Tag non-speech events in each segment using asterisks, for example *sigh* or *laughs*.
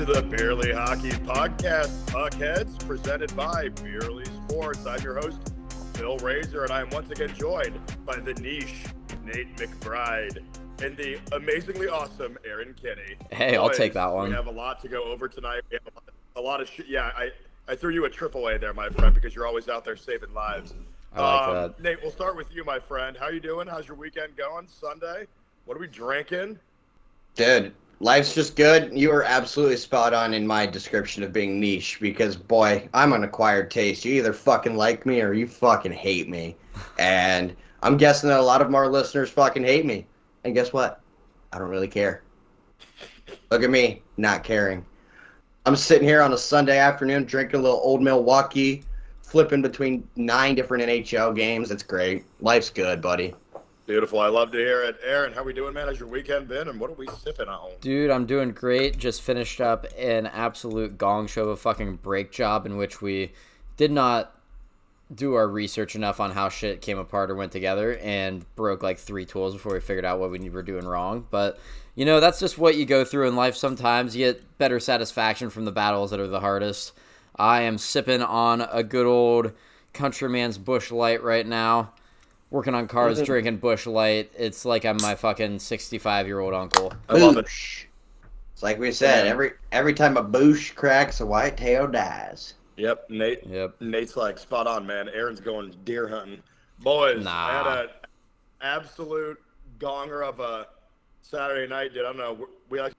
back to the Beerly Hockey Podcast, Puckheads, presented by Beerly Sports. I'm your host, Phil Razor, and I am once again joined by the niche Nate McBride and the amazingly awesome Aaron Kinney. Hey, I'll take that one. We have a lot to go over tonight. We have a lot, a lot of shit. Yeah, I, I threw you a triple A there, my friend, because you're always out there saving lives. I like Um, that. Nate, we'll start with you, my friend. How are you doing? How's your weekend going? Sunday? What are we drinking? Dude, life's just good. You are absolutely spot on in my description of being niche because, boy, I'm an acquired taste. You either fucking like me or you fucking hate me. And I'm guessing that a lot of our listeners fucking hate me. And guess what? I don't really care. Look at me, not caring. I'm sitting here on a Sunday afternoon drinking a little old Milwaukee, flipping between nine different NHL games. It's great. Life's good, buddy. Beautiful. I love to hear it. Aaron, how we doing, man? How's your weekend been? And what are we sipping on? Dude, I'm doing great. Just finished up an absolute gong show of a fucking brake job in which we did not do our research enough on how shit came apart or went together and broke like three tools before we figured out what we were doing wrong. But, you know, that's just what you go through in life sometimes. You get better satisfaction from the battles that are the hardest. I am sipping on a good old Countryman's Busch Light right now. Working on cars, mm-hmm. drinking Busch Light. It's like I'm my fucking 65 year old uncle. I love it. It's like we said, Yeah. every every time a Busch cracks, a white tail dies. Yep, Nate. Yep. Nate's like spot on, man. Aaron's going deer hunting. Boys, Nah. I had an absolute gonger of a Saturday night, dude. I don't know. We like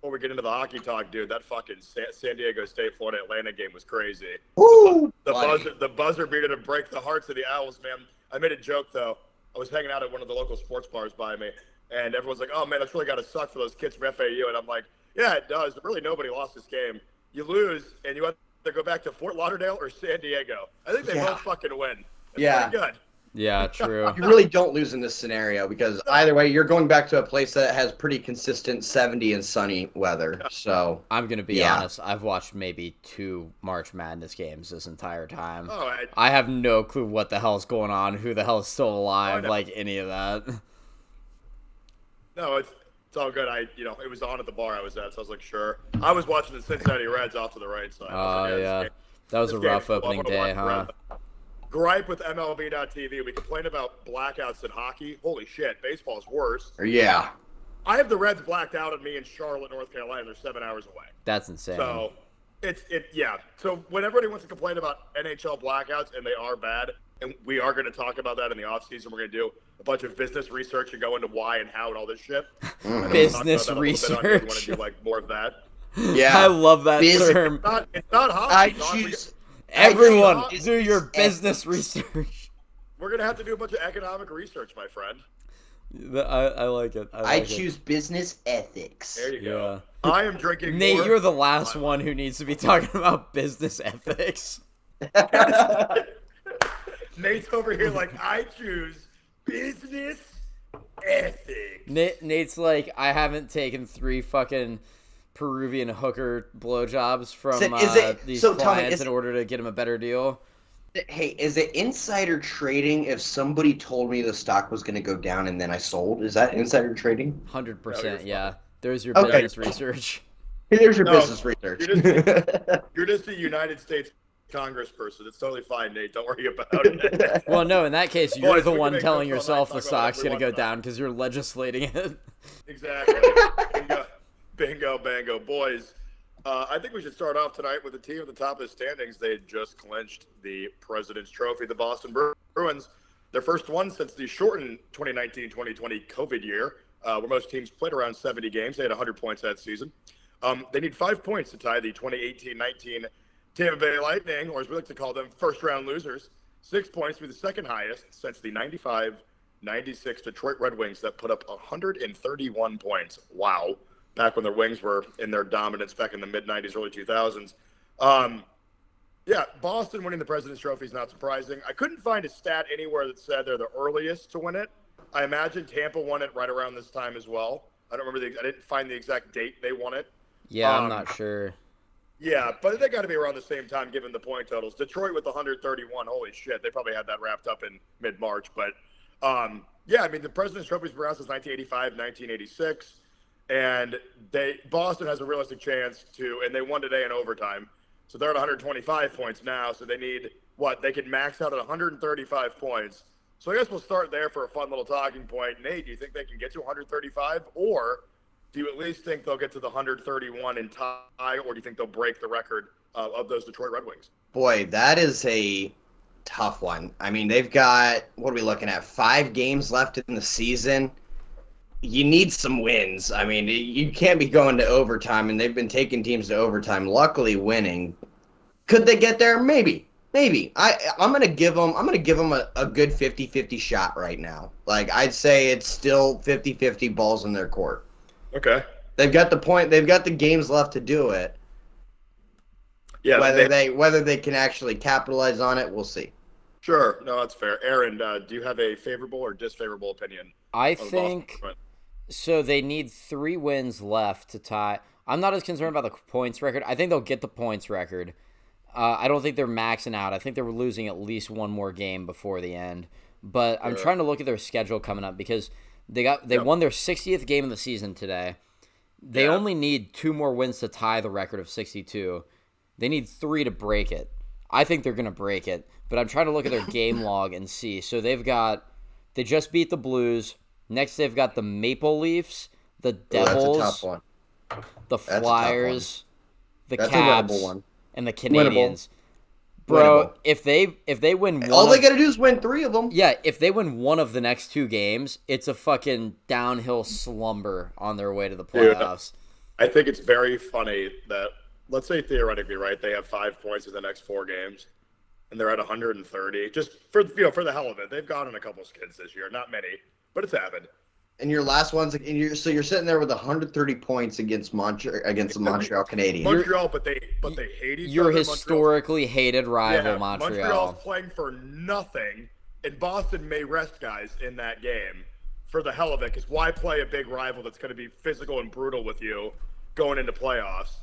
before we get into the hockey talk, dude. That fucking San, San Diego State Florida Atlantic game was crazy. Woo! The Buddy. buzzer, the buzzer beater to break the hearts of the Owls, man. I made a joke though. I was hanging out at one of the local sports bars by me, and everyone's like, "Oh man, that's really got to suck for those kids from FAU." And I'm like, "Yeah, it does. Really, nobody lost this game. You lose, and you have to go back to Fort Lauderdale or San Diego. I think they Yeah. both fucking win. It's Yeah. good. Yeah, *laughs* true. You really don't lose in this scenario because either way, you're going back to a place that has pretty consistent 70 and sunny weather. So I'm gonna be Yeah. honest. I've watched maybe two March Madness games this entire time. Oh, I, I have no clue what the hell's going on, who the hell is still alive, oh, know. like any of that. no, it's it's all good. I, you know, it was on at the bar I was at, so I was like, sure. I was watching the Cincinnati Reds off to the right side. I was Oh like, this yeah, game- that was a this game rough is cool. Opening wanna day, huh? Reds. Gripe with MLB.TV. We complain about blackouts in hockey. Holy shit, baseball's worse. yeah, I have the Reds blacked out on me in Charlotte, North Carolina. They're seven hours away. That's insane. So it's it yeah. So when everybody wants to complain about NHL blackouts and they are bad, and we are going to talk about that in the offseason, we're going to do a bunch of business research and go into why and how and all this shit. *laughs* I we Business research. about that a little bit on here. You want to do like more of that? yeah. *laughs* I love that Biz- term. It's not it's not hockey. I choose. Everyone, I- do your it's- business research. *laughs* We're going to have to do a bunch of economic research, my friend. I, I like it. I, I like it. choose business ethics. There you Yeah. go. I am drinking. Nate, more- you're the last one who needs to be talking about business ethics. *laughs* Nate's over here like I choose business ethics. Nate, Nate's like, I haven't taken three fucking Peruvian hooker blowjobs from So is uh, it- these so tell me, clients is- in order to get him a better deal. hey, is it insider trading if somebody told me the stock was going to go down and then I sold? Is that insider trading? Hundred No, you're percent, fine. yeah. There's your Okay. business research. Hey, *laughs* there's your No, business research. you're You're just a *laughs* United States congressperson. It's totally fine, Nate. Don't worry about it. *laughs* Well, no, in that case, you're Boys, the one telling yourself the stock's gonna go down because you're legislating it. exactly. Bingo, bango, boys. Uh, I think we should start off tonight with the team at the top of the standings. They just clinched the President's Trophy, the Boston Bruins. Their first one since the shortened 2019-2020 COVID year, uh, where most teams played around 70 games. They had 100 points that season. Um, they need five points to tie the 2018-19 Tampa Bay Lightning, or as we like to call them, first-round losers. Six points to be the second highest since the 95-96 Detroit Red Wings that put up 131 points. Wow. Back when their Wings were in their dominance back in the mid-90s, early 2000s. Um, yeah, Boston winning the President's Trophy is not surprising. I couldn't find a stat anywhere that said they're the earliest to win it. I imagine Tampa won it right around this time as well. I don't remember the. I didn't find the exact date they won it. Yeah, I'm Um, not sure. Yeah, but they got to be around the same time given the point totals. Detroit with 131. Holy shit, they probably had that wrapped up in mid-March. But um, yeah, I mean the President's Trophy's been around since 1985, 1986. And they Boston has a realistic chance to, and they won today in overtime, so they're at 125 points now. So they need what they could max out at 135 points. So I guess we'll start there for a fun little talking point. Nate, do you think they can get to 135, or do you at least think they'll get to the 131 and tie, or do you think they'll break the record uh, of those Detroit Red Wings? Boy, that is a tough one. I mean, they've got what are we looking at? Five games left in the season. You need some wins. I mean, you can't be going to overtime, and they've been taking teams to overtime. Luckily, winning. Could they get there? Maybe. Maybe. I I'm gonna give them I'm gonna give them a, a good 50-50 shot right now. Like I'd say it's still 50-50 balls in their court. Okay. They've got the point. They've got the games left to do it. Yeah. whether they- they whether they can actually capitalize on it, we'll see. Sure. No, that's fair. Aaron, uh, do you have a favorable or disfavorable opinion? I of the Boston think Bruins? So. They need three wins left to tie. I'm not as concerned about the points record. I think they'll get the points record. Uh, I don't think they're maxing out. I think they're losing at least one more game before the end. But I'm Sure. trying to look at their schedule coming up because they got they Yep. won their 60th game of the season today. They only need two more wins to tie the record of 62. They need three to break it. I think they're gonna break it, but I'm trying to look at their game *laughs* log and see. So they've got they just beat the Blues. Next they've got the Maple Leafs, the Ooh, that's a Devils, tough one. the. Flyers, the That's Caps, a winnable one. and the Canadiens. Winnable. Bro, if they if they win one All they of- got to do is win three of them. yeah, if they win one of the next two games, it's a fucking downhill slumber on their way to the Dude, playoffs. I think it's very funny that let's say theoretically, right? They have five points in the next four games, and they're at 130. Just for you know, for the hell of it, they've gotten a couple skids this year. Not many, but it's happened. And your last one's and you're so you're sitting there with 130 points against Montreal against the Montreal Canadiens. Montreal, but they but they hate each Your other. Montreal's- historically hated rival yeah, Montreal. Montreal's playing for nothing, and Boston may rest guys in that game for the hell of it. Because why play a big rival that's going to be physical and brutal with you going into playoffs?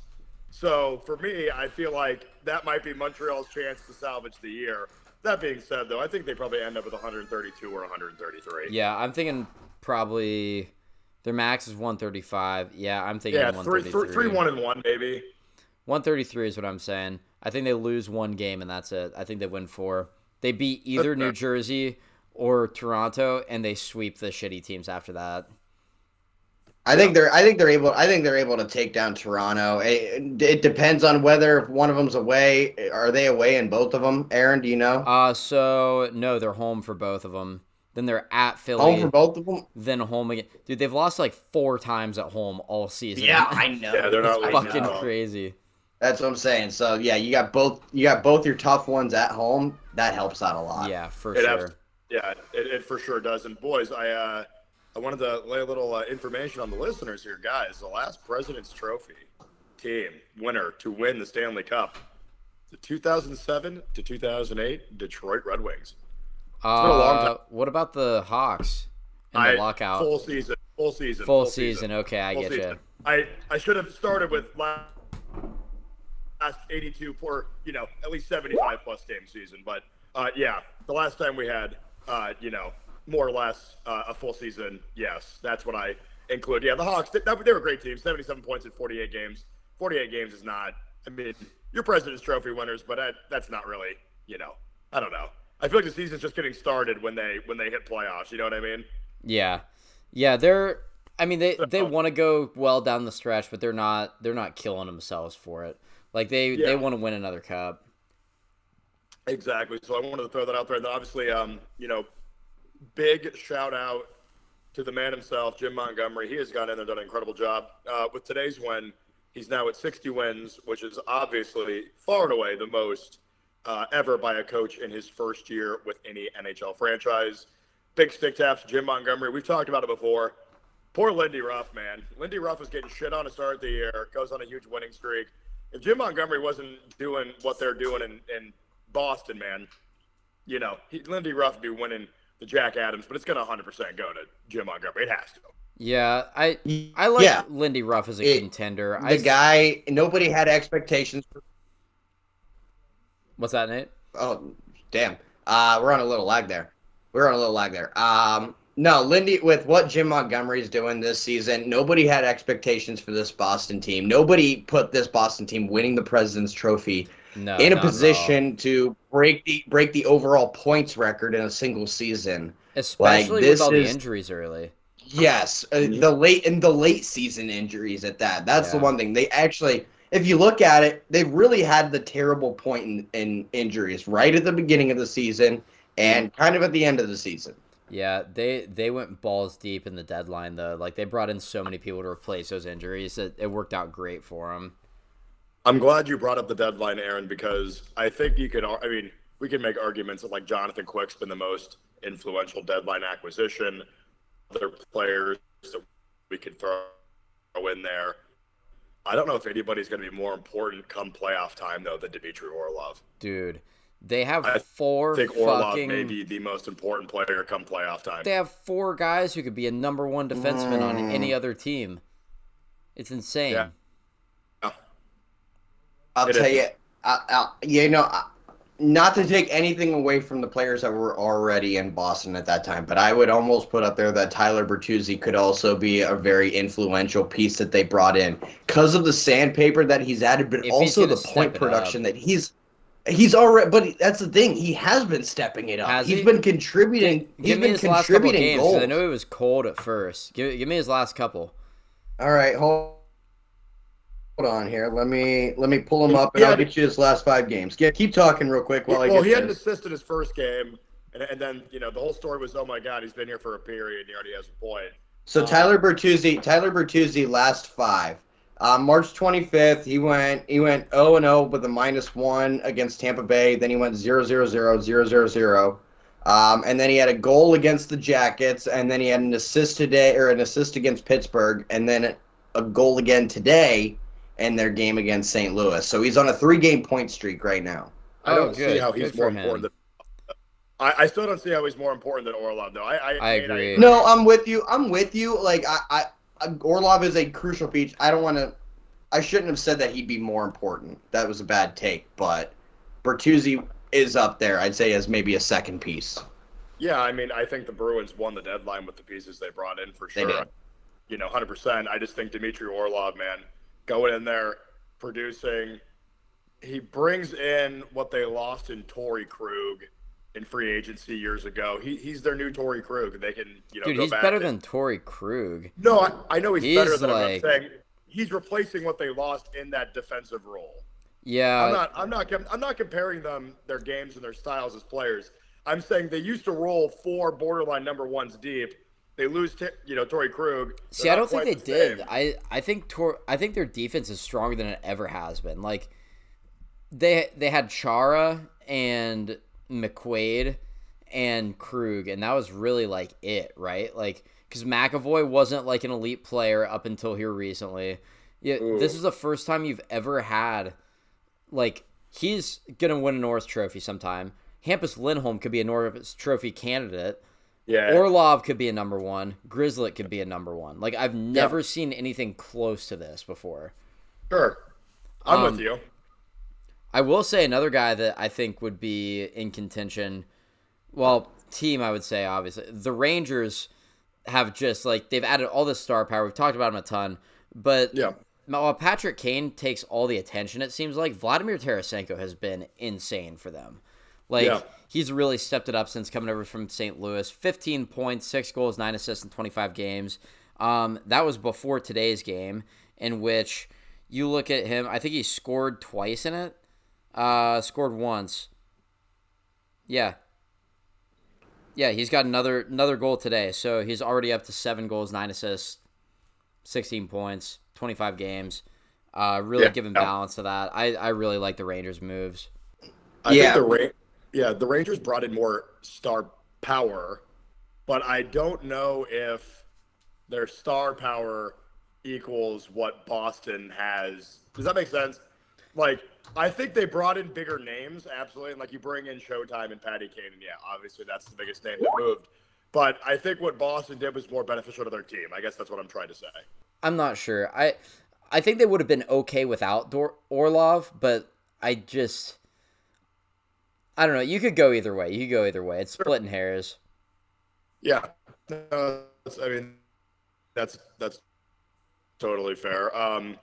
So for me, I feel like that might be Montreal's chance to salvage the year. That being said, though, I think they probably end up with 132 or 133. Yeah, I'm thinking probably their max is 135. Yeah, I'm thinking Yeah, three, 133. three, three, one, and one, maybe. 133 is what I'm saying. I think they lose one game and that's it. I think they win four. They beat either New Jersey or Toronto and they sweep the shitty teams after that. I think they're I think they're able I think they're able to take down Toronto. It, it depends on whether if one of them's away. Are they away in both of them? Aaron, do you know? Uh so no, they're home for both of them. Then they're at Philly. Home for both of them. then home again. Dude, they've lost like four times at home all season. Yeah, *laughs* I know. Yeah, they're not it's fucking at crazy. That's what I'm saying. So yeah, you got both you got both your tough ones at home. That helps out a lot. Yeah, for It sure. abs- yeah, it, it for sure does. And boys, I uh, I wanted to lay a little uh, information on the listeners here, guys. The last President's Trophy team winner to win the Stanley Cup, the 2007 to 2008 Detroit Red Wings. uh, been a long time. What about the Hawks and the I- lockout? Full season. Full season. Full season. Okay, I Full get season. you. I I should have started with last, last 82 for you know at least 75 plus game season, but uh, yeah, the last time we had uh, you know more or less uh, a full season, yes, that's what I include. Yeah, the Hawks they, they were a great team, 77 points in 48 games. 48 games is not. I mean, you're President's Trophy winners, but that, that's not really you know. I don't know. I feel like the season's just getting started when they when they hit playoffs. You know what I mean? Yeah, yeah. They're. I mean, they they want to go well down the stretch, but they're not. They're not killing themselves for it. Like they Yeah. they want to win another cup. Exactly. So I wanted to throw that out there. And obviously, um, you know, big shout out to the man himself, Jim Montgomery. He has gone in there, done an incredible job. Uh, with today's win, he's now at 60 wins, which is obviously far and away the most uh, ever by a coach in his first year with any NHL franchise. Big stick taps, Jim Montgomery. We've talked about it before. Poor Lindy Ruff, man. Lindy Ruff was getting shit on to start the year, goes on a huge winning streak. If Jim Montgomery wasn't doing what they're doing in, in Boston, man, you know, he, Lindy Ruff would be winning the Jack Adams, but it's going to 100% go to Jim Montgomery. It has to. Yeah, I I like Yeah. Lindy Ruff as a It- contender. The I, guy nobody had expectations for What's that, Nate? Oh, damn. Uh, we're on a little lag there. We're on a little lag there. Um, No, Lindy, with what Jim Montgomery's doing this season, nobody had expectations for this Boston team. Nobody put this Boston team winning the President's Trophy No, in a not at all. position to break the break the overall points record in a single season. especially this with all is- the injuries early. Yes, uh, the late and the late season injuries at that. That's the one thing they actually. If you look at it, they've really had the terrible point in, in injuries right at the beginning of the season and kind of at the end of the season. Yeah, they they went balls deep in the deadline though. Like they brought in so many people to replace those injuries that it worked out great for them. I'm glad you brought up the deadline, Aaron, because I think you could. I mean, we can make arguments that like Jonathan Quick's been the most influential deadline acquisition. Other players that we could throw in there. I don't know if anybody's going to be more important come playoff time though than Dmitry Orlov. Dude, they have I four I think Orlov fucking. may be the most important player come playoff time. They have four guys who could be a number one defenseman on Mm. any other team. It's insane. Yeah. I'll It tell is. you, I, I, you know, not to take anything away from the players that were already in Boston at that time, but I would almost put up there that Tyler Bertuzzi could also be a very influential piece that they brought in because of the sandpaper that he's added, but If also the point production that he's. He's already, but that's the thing. He has been stepping it up. Has He's he? been contributing. Give, he's give me been his last couple contributing goals. I know he was cold at first. Give, give me his last couple. All right, hold, hold on here. Let me let me pull him up, and I'll get you his last five games. Get, keep talking real quick while I well, he had an assist in his first game, and, and then you know the whole story was, oh my god, he's been here for a period, and he already has a point. So Tyler Bertuzzi, Tyler Bertuzzi, last five. Um, March 25th, he went he went 0 and 0 with a minus one against Tampa Bay. Then he went 0 0 0 0 0 0. Um, and then he had a goal against the Jackets, and then he had an assist today or an assist against Pittsburgh, and then a goal again today in their game against St. Louis. So he's on a three game point streak right now. I Oh, don't good. see how he's Good more important. Than, I, I still don't see how he's more important than Orlov, though. I I, I mean, agree. No, I'm with you. I'm with you. Like I, I, I Orlov is a crucial piece. I don't want to. I shouldn't have said that he'd be more important. That was a bad take. But Bertuzzi is up there. I'd say as maybe a second piece. Yeah, I mean, I think the Bruins won the deadline with the pieces they brought in for They sure. did. You know, hundred percent. I just think Dmitry Orlov, man, going in there, producing. He brings in what they lost in Torrey Krug in free agency years ago. He, he's their new Torrey Krug. They can, you know, Dude, he's better and- than Torrey Krug. No, I, I know he's, He's better than him. I'm saying he's replacing what they lost in that defensive role. Yeah, I'm not. I'm not. I'm not comparing them their games and their styles as players. I'm saying they used to roll four borderline number ones deep. They lose, t- you know, Torrey Krug. See, I don't think they the did. same. I I think Tor I think their defense is stronger than it ever has been. Like they they had Chara and McQuaid and Krug, and that was really like it, right? Like because McAvoy wasn't like an elite player up until here recently. Yeah, this is the first time you've ever had like he's gonna win a Norris Trophy sometime. Hampus Lindholm could be a Norris Trophy candidate. Yeah. Orlov could be a number one. Grzelcyk could be a number one. Like I've never seen anything close to this before. sure. I'm Um, with you. I will say another guy that I think would be in contention. Well, team, I would say obviously the Rangers have just like they've added all this star power. We've talked about them a ton, but Yeah. while Patrick Kane takes all the attention, it seems like Vladimir Tarasenko has been insane for them. Like Yeah. he's really stepped it up since coming over from St. Louis. 15 points, six goals, nine assists in 25 games. Um, that was before today's game, in which you look at him. I think he scored twice in it. Uh, scored once. Yeah. Yeah, he's got another another goal today, so he's already up to seven goals, nine assists, 16 points, 25 games. Uh, really Yeah. giving balance to that. I, I really like the Rangers' moves. I Yeah. think the Ra- yeah the Rangers brought in more star power, but I don't know if their star power equals what Boston has. Does that make sense? Like I think they brought in bigger names, absolutely, and like you bring in Showtime and Patty Kane, and yeah, obviously that's the biggest name that moved. But I think what Boston did was more beneficial to their team. I guess that's what I'm trying to say. I'm not sure. I I think they would have been okay without Dor- Orlov, but I just I don't know. You could go either way. You could go either way. It's splitting hairs. Yeah, no, I mean that's that's totally fair. Um,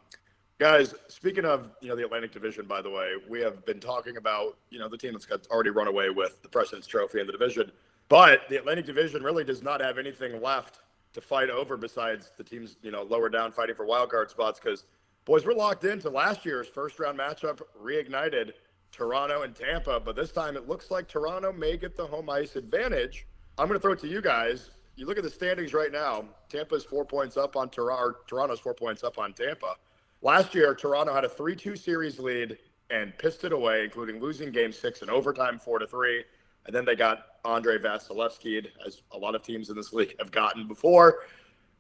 guys, speaking of you know the Atlantic Division, by the way, we have been talking about you know the team that's got already run away with the President's Trophy in the division, but the Atlantic Division really does not have anything left to fight over besides the teams you know lower down fighting for wild card spots because boys we're locked into last year's first round matchup reignited Toronto and Tampa, but this time it looks like Toronto may get the home ice advantage. I'm going to throw it to you guys. You look at the standings right now. Tampa's four points up on Toronto. Toronto's four points up on Tampa. Last year, Toronto had a 3-2 series lead and pissed it away, including losing Game Six in overtime, four to three. And then they got Andrei Vasilevskiy, as a lot of teams in this league have gotten before.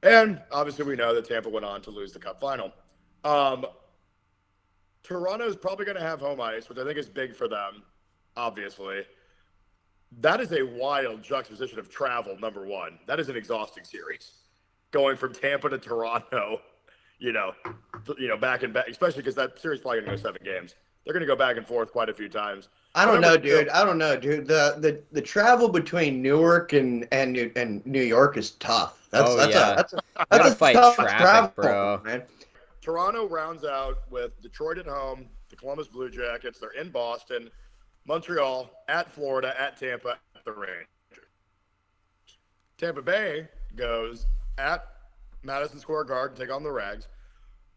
And obviously, we know that Tampa went on to lose the Cup final. Um, Toronto is probably going to have home ice, which I think is big for them, obviously. That is a wild juxtaposition of travel, number one. That is an exhausting series. Going from Tampa to Toronto, you know, you know, back and back, especially because that series is probably going to go seven games. They're going to go back and forth quite a few times. I don't know, dude. I don't know, dude. The the the travel between Newark and and New, and New York is tough. That's Oh, that's yeah. a that's a, that's a fight tough traffic, travel, bro. man. Toronto rounds out with Detroit at home, the Columbus Blue Jackets. They're in Boston, Montreal, at Florida, at Tampa, at the Rangers. Tampa Bay goes at Madison Square Garden, take on the Rags.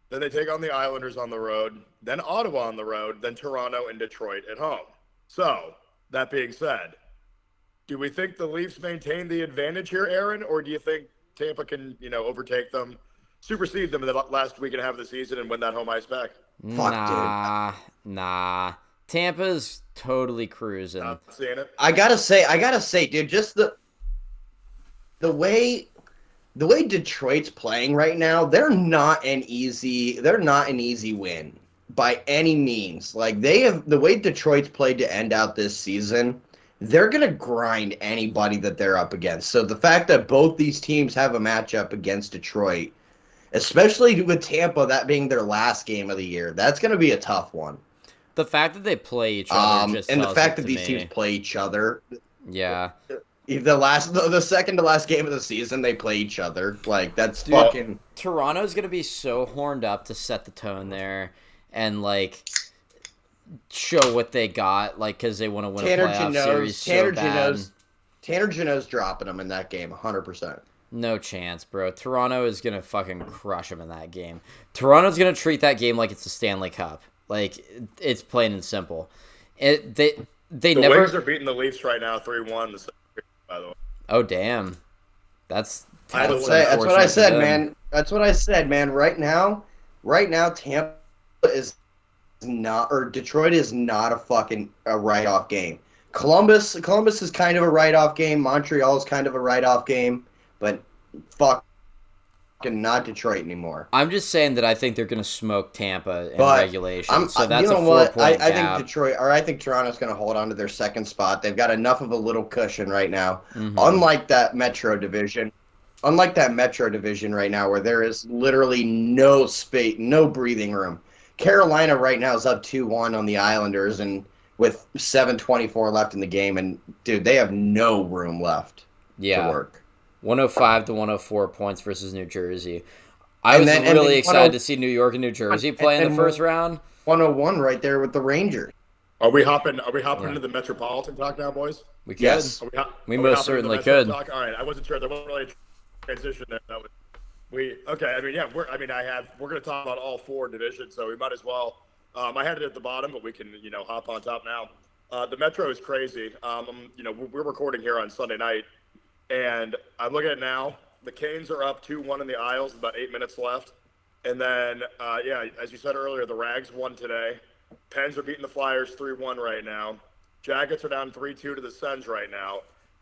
Then they take on the Islanders on the road, then Ottawa on the road, then Toronto and Detroit at home. So, that being said, do we think the Leafs maintain the advantage here, Aaron, or do you think Tampa can, you know, overtake them, supersede them in the last week and a half of the season and win that home ice back? Fuck, nah, nah. Tampa's totally cruising. Not seeing it. I gotta say, I gotta say, dude, just the the way the way Detroit's playing right now, they're not an easy they're not an easy win by any means. Like they have the way Detroit's played to end out this season, they're gonna grind anybody that they're up against. So the fact that both these teams have a matchup against Detroit, especially with Tampa, that being their last game of the year, that's gonna be a tough one. the fact that they play each other Um, just and the fact that these me. teams play each other, yeah, the last the, the second to last game of the season they play each other like that's Dude. fucking Toronto's gonna be so horned up to set the tone there and like show what they got, like because they want to win Tanner a playoff series Jeannot's so Tanner. Tanner Jeannot's dropping them in that game 100%. No chance, bro. Toronto is gonna fucking crush them in that game. Toronto's gonna treat that game like it's the Stanley Cup. Like it's plain and simple. It they they The never. Wings are beating the Leafs right now, 3 1. By the way, Oh damn, that's I That's, don't that's what I- that's what I said, them. man. That's what I said, man. Right now, right now Tampa is not or Detroit is not a fucking a write-off game. Columbus Columbus is kind of a write-off game. Montreal is kind of a write-off game, but fuck fucking not Detroit anymore. I'm just saying that I think they're gonna smoke Tampa in But regulation. I'm, so that's you know a what? I, I think Detroit, or I think Toronto's going to hold on to their second spot. They've got enough of a little cushion right now. Mhm. Unlike that Metro division, unlike that Metro division right now, where there is literally no space, no breathing room. Carolina right now is up two one on the Islanders, and with seven twenty four left in the game, and dude, they have no room left yeah, to work. 105 to 104 points versus New Jersey. I And was then- really excited to see New York and New Jersey and- play in the first round. One hundred one right there with the Rangers. are we hopping? Are we hopping Yeah. into the Metropolitan talk now, boys? We could. Yes. Are we, hop- We most hopping into the certainly could. Talk? All right, I wasn't sure. There wasn't really a transition there. That was, we okay. I mean, yeah. We're. I mean, I have. We're going to talk about all four divisions, so we might as well. Um, I had it at the bottom, but we can, you know, hop on top now. Uh, the Metro is crazy. Um, you know, we're we're recording here on Sunday night, and I'm looking at it now. The Canes are up two-one in the Isles. About eight minutes left, and then, uh, yeah, as you said earlier, the Rags won today. Pens are beating the Flyers three-one right now. Jackets are down three-two to the Sens right now.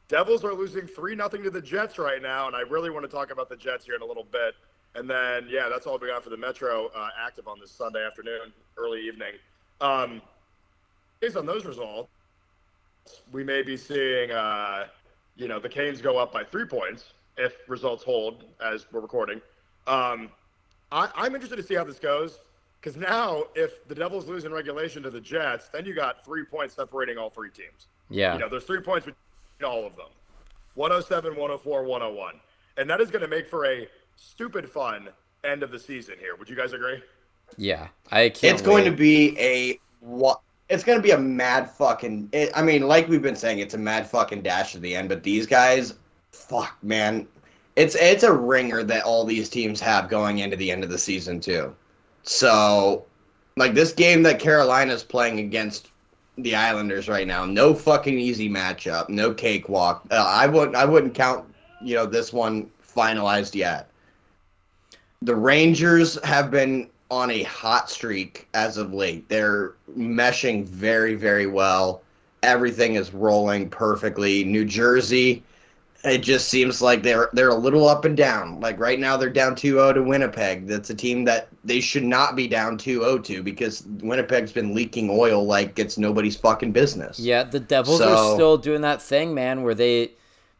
Devils are losing three nothing to the Jets right now, and I really want to talk about the Jets here in a little bit. And then, yeah, that's all we got for the Metro uh, active on this Sunday afternoon, early evening. Um, based on those results, we may be seeing, uh, you know, the Canes go up by three points if results hold as we're recording. Um, I, I'm interested to see how this goes because now if the Devils lose in regulation to the Jets, then you got three points separating all three teams. Yeah. You know, there's three points between all of them. 107, 104, 101. And that is going to make for a stupid fun end of the season here. Would you guys agree? Yeah, I can't. It's going to be a what? It's to be a mad fucking. It, I mean, like we've been saying, it's a mad fucking dash at the end. But these guys, fuck, man, it's it's a ringer that all these teams have going into the end of the season too. So, like this game that Carolina's playing against the Islanders right now, no fucking easy matchup, no cakewalk. Uh, I wouldn't I wouldn't count you know this one finalized yet. The Rangers have been on a hot streak as of late. They're meshing very, very well. Everything is rolling perfectly. New Jersey, it just seems like they're they're a little up and down. Like right now they're down 2-0 to Winnipeg. That's a team that they should not be down 2-0 to because Winnipeg's been leaking oil like it's nobody's fucking business. Yeah, the Devils So- are still doing that thing, man, where they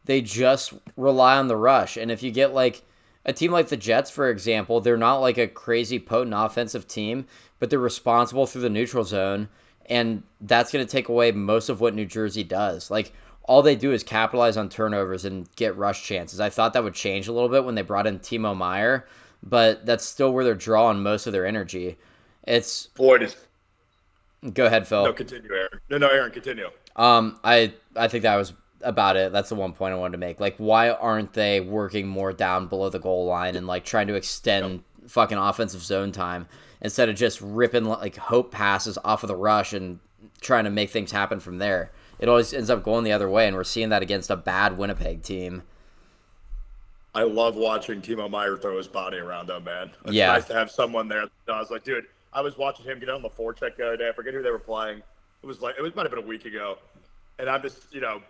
they just rely on the rush. And if you get like a team like the Jets, for example, they're not like a crazy potent offensive team, but they're responsible through the neutral zone, and that's going to take away most of what New Jersey does. Like all they do is capitalize on turnovers and get rush chances. I thought that would change a little bit when they brought in Timo Meier, but that's still where they're drawing most of their energy. It's Floyd is. go ahead, Phil. No, continue, Aaron. No, no, Aaron, continue. Um, I I think that was about it. That's the one point I wanted to make. Like, why aren't they working more down below the goal line and like trying to extend fucking offensive zone time instead of just ripping like hope passes off of the rush and trying to make things happen from there? It always ends up going the other way, and we're seeing that against a bad Winnipeg team. I love watching Timo Meier throw his body around, though, man. It's Yeah. nice to have someone there. I was like, dude, I was watching him get on the forecheck the other day. I forget who they were playing. It was like it was might have been a week ago, and I'm just you know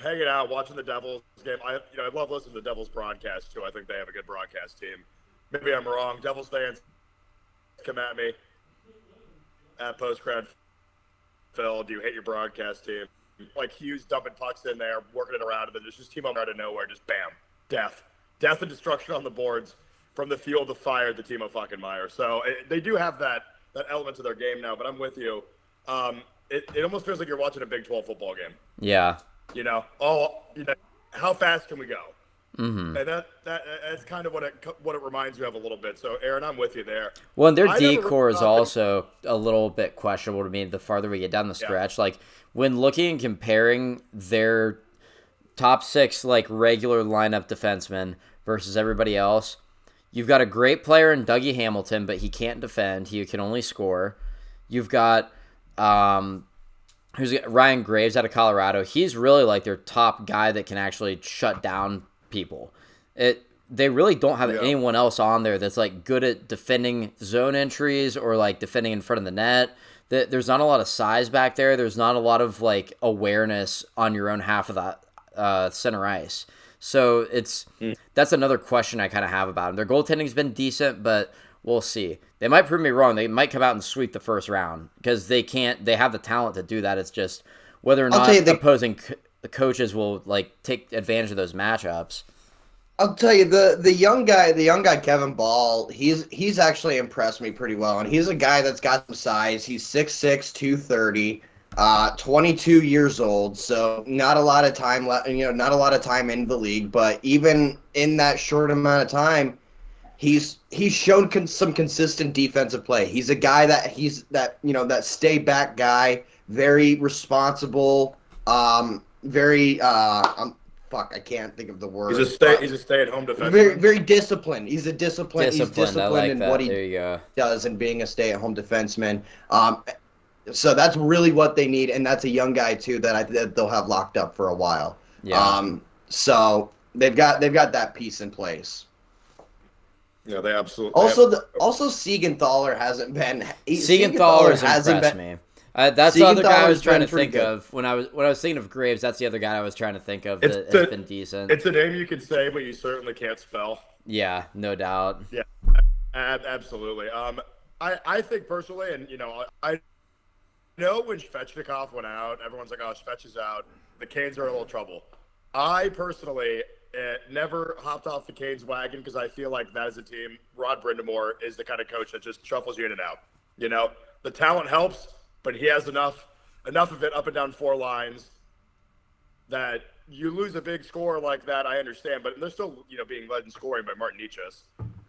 hanging out watching the Devils game. I you know I love listening to the Devils broadcast too. I think they have a good broadcast team. Maybe I'm wrong. Devils fans come at me at post crowd. Phil, do you hate your broadcast team? Like Hughes dumping pucks in there, working it around, and then just Timo out of nowhere, just bam, death, death and destruction on the boards from the field of fire to Timo fucking Meier. So it, they do have that that element to their game now. But I'm with you. Um, it, it almost feels like you're watching a Big 12 football game. Yeah. You know, oh, you know, how fast can we go? Mm-hmm. And that, that that's kind of what it what it reminds me of a little bit. So Aaron, I'm with you there. Well, and their I D corps is also a little bit questionable to me the farther we get down the stretch. Like when looking and comparing their top six like regular lineup defensemen versus everybody else, you've got a great player in Dougie Hamilton, but he can't defend. He can only score. You've got um, who's Ryan Graves out of Colorado. He's really like their top guy that can actually shut down people. It they really don't have Yeah. anyone else on there that's like good at defending zone entries or like defending in front of the net. That there's not a lot of size back there. There's not a lot of like awareness on your own half of that uh, center ice. So it's that's another question I kind of have about them. Their goaltending's been decent, but we'll see. They might prove me wrong. They might come out and sweep the first round because they can't. They have the talent to do that. It's just whether or not the- opposing co- the coaches will like take advantage of those matchups. I'll tell you the the young guy, the young guy Kevin Bahl, he's he's actually impressed me pretty well, and he's a guy that's got some size. He's 6'6", 230, uh, 22 years old, so not a lot of time left. You know, not a lot of time in the league, but even in that short amount of time, he's he's shown con- some consistent defensive play. He's a guy that he's that you know that stay back guy, very responsible, um, very uh, um, fuck, I can't think of the word. He's a stay he's a stay at home defenseman. very very disciplined. He's a disciplined. Disciplined. He's disciplined like in that. what he there you go. does and being a stay-at-home defenseman. Um, so that's really what they need, and that's a young guy too that I that they'll have locked up for a while. Yeah. Um, so they've got they've got that piece in place. Yeah, they absolutely. Also, the also Siegenthaler hasn't been. he- Siegenthaler's hasn't impressed been. me. Uh, that's the other guy I was trying to think good. of when I was when I was thinking of Graves. That's the other guy I was trying to think of It's that the- has been decent. It's a name you can say, but you certainly can't spell. yeah, no doubt. Ab- absolutely. Um, I, I think personally, and you know, I, I know when Svechnikov went out, everyone's like, "Oh, Svech is out." The Canes are in a little trouble. I personally uh, never hopped off the Canes wagon because I feel like that is a team. Rod Brind'Amour is the kind of coach that just shuffles you in and out. You know, the talent helps, but he has enough enough of it up and down four lines that you lose a big score like that. I understand, but they're still you know being led in scoring by Martin Necas.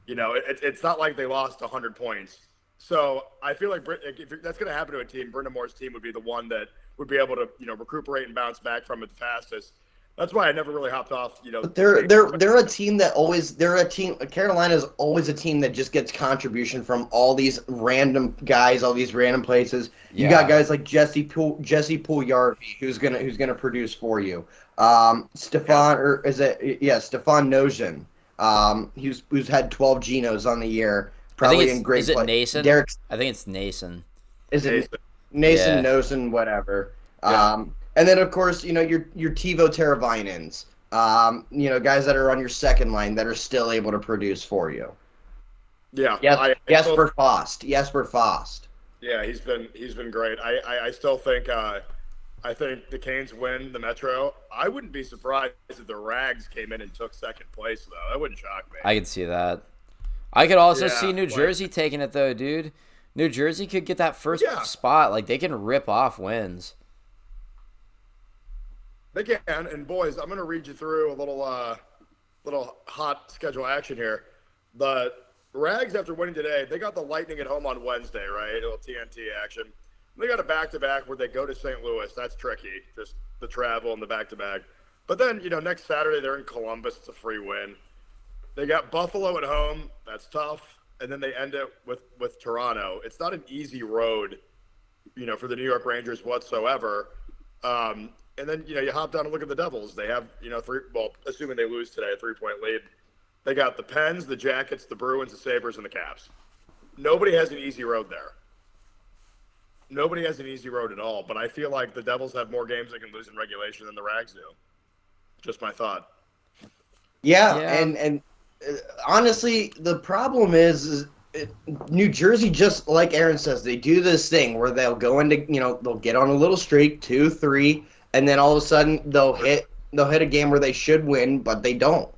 You know, it, it's not like they lost 100 points. So I feel like if that's going to happen to a team, Brind'Amour's team would be the one that would be able to you know recuperate and bounce back from it the fastest. That's why I never really hopped off. You know, but they're they're they're a team that always they're a team. Carolina is always a team that just gets contribution from all these random guys, all these random places. You got guys like Jesse Pool, Jesse Puljujarvi, who's gonna who's gonna produce for you. Um, Stefan yeah. or is it yeah Stefan Noesen, um, who's who's had 12 Genos on the year, probably in great. Is it play. Nason? Derek, I think it's Nason. Is it Nason, yeah. Noesen, whatever? Yeah. Um, and then of course you know your your Teuvo Teravainens, um, you know guys that are on your second line that are still able to produce for you. Yeah. Yes, I, Jesper I Fast. Jesper Fast. Yeah, he's been he's been great. I I, I still think. Uh, I think the Canes win the Metro. I wouldn't be surprised if the Rags came in and took second place, though. That wouldn't shock me. I could see that. I could also yeah, see New like, Jersey taking it, though, dude. New Jersey could get that first yeah. spot. Like, they can rip off wins. They can. And, boys, I'm going to read you through a little, uh, little hot schedule action here. The Rags, after winning today, they got the Lightning at home on Wednesday, right? A little TNT action. They got a back to back where they go to St. Louis. That's tricky, just the travel and the back to back. But then, you know, next Saturday they're in Columbus. It's a free win. They got Buffalo at home. That's tough. And then they end it with with Toronto. It's not an easy road, you know, for the New York Rangers whatsoever. Um, and then you know you hop down and look at the Devils. They have you know three. Well, assuming they lose today, a three point lead. They got the Pens, the Jackets, the Bruins, the Sabres, and the Caps. Nobody has an easy road there nobody has an easy road at all. But I feel like the Devils have more games they can lose in regulation than the Rags do. Just my thought. Yeah, yeah. and and uh, honestly, the problem is, is it, New Jersey, just like Aaron says, they do this thing where they'll go into, you know, they'll get on a little streak, two, three, and then all of a sudden they'll hit they'll hit a game where they should win, but they don't.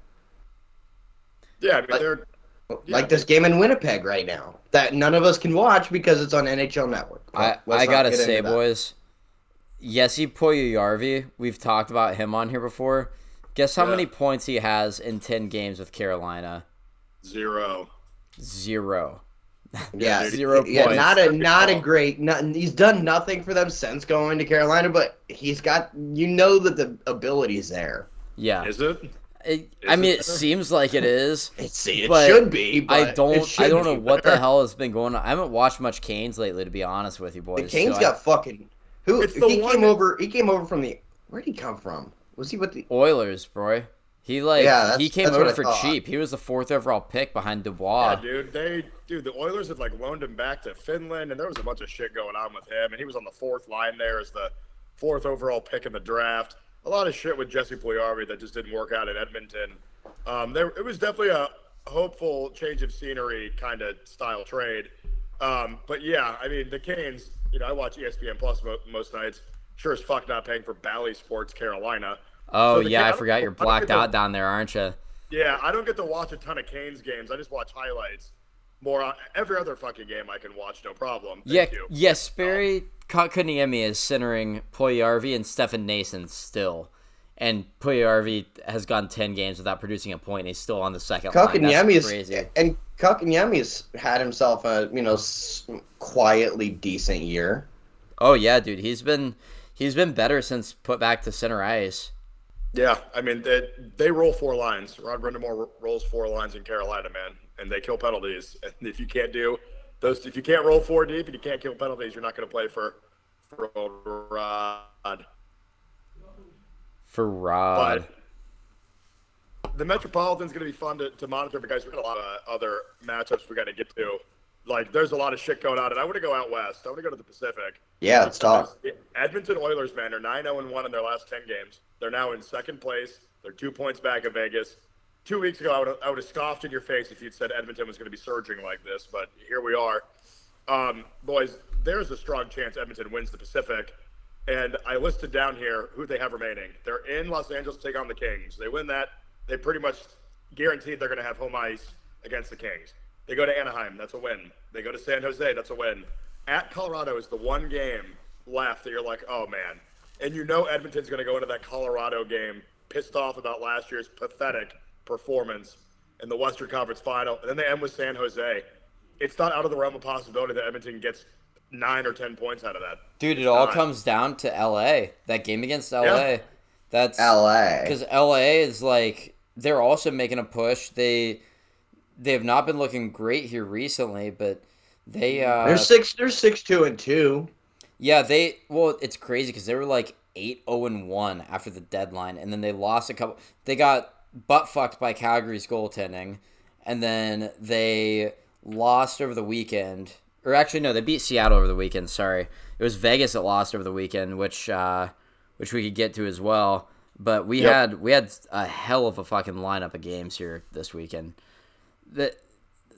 Yeah, I mean they're like this game in Winnipeg right now that none of us can watch because it's on NHL Network. I, I gotta say, boys, Jesse Puljujarvi, we've talked about him on here before. Guess how yeah. many points he has in ten games with Carolina? Zero. Zero. Yeah, zero yeah, points. Not a not a great. Not, he's done nothing for them since going to Carolina, but he's got. You know that the ability's there. Yeah. Is it? It, I mean, it seems like it is. It's, *laughs* it should be. I don't. I don't know what the hell has been going on. I haven't watched much Canes lately, to be honest with you, boys. The Canes so got I, fucking. Who? He came that... over. He came over from the. Where'd he come from? Was he with the Oilers, bro? He like yeah, he came over for cheap. He was the fourth overall pick behind Dubois. Yeah, dude. They dude, the Oilers had like loaned him back to Finland, and there was a bunch of shit going on with him. And he was on the fourth line there as the fourth overall pick in the draft a lot of shit with Jesse Puljujarvi that just didn't work out in Edmonton. Um, there, it was definitely a hopeful change of scenery kind of style trade. Um, but yeah, I mean the Canes. You know, I watch ESPN Plus mo- most nights. Sure as fuck not paying for Bally Sports Carolina. Oh so yeah, I forgot you're blacked out to, down there, aren't you? Yeah, I don't get to watch a ton of Canes games. I just watch highlights. More every other fucking game I can watch, no problem. Thank yeah, you. yes, um, Sperry Kotkaniemi is centering Puljujarvi and Stefan Nason still. And Puljujarvi has gone 10 games without producing a point. And he's still on the second Kotkaniemi is crazy. And Kotkaniemi's had himself a, you know, quietly decent year. Oh yeah, dude. He's been he's been better since put back to center ice. Yeah, I mean they, they roll four lines. Rod Brind'Amour rolls four lines in Carolina, man, and they kill penalties. And if you can't do those if you can't roll four deep and you can't kill penalties, you're not going to play for for Rod. For Rod. But the Metropolitan's going to be fun to, to monitor because we got a lot of other matchups we got to get to. Like, there's a lot of shit going on, and I want to go out west. I want to go to the Pacific. Yeah, let's talk. Edmonton Oilers, man, are 9 0 1 in their last 10 games. They're now in second place. They're two points back of Vegas two weeks ago, I would I would have scoffed in your face if you'd said Edmonton was going to be surging like this, but here we are. Um, boys, there's a strong chance Edmonton wins the Pacific. And I listed down here who they have remaining. They're in Los Angeles to take on the Kings. They win that, they pretty much guaranteed they're going to have home ice against the Kings. They go to Anaheim, that's a win. They go to San Jose, that's a win. At Colorado is the one game left that you're like, oh man. And you know Edmonton's going to go into that Colorado game pissed off about last year's pathetic performance in the Western Conference Final, and then they end with San Jose. It's not out of the realm of possibility that Edmonton gets nine or ten points out of that. Dude, it all not. comes down to LA. That game against LA. Yeah. That's LA. because LA is like they're also making a push. They they have not been looking great here recently, but they uh They're six. They're six two and two. Yeah they well it's crazy because they were like eight zero and one after the deadline, and then they lost a couple. They got butt fucked by Calgary's goaltending, and then they lost over the weekend. Or actually, no, they beat Seattle over the weekend. Sorry, it was Vegas that lost over the weekend, which uh, which we could get to as well. But we Yep. had we had a hell of a fucking lineup of games here this weekend. That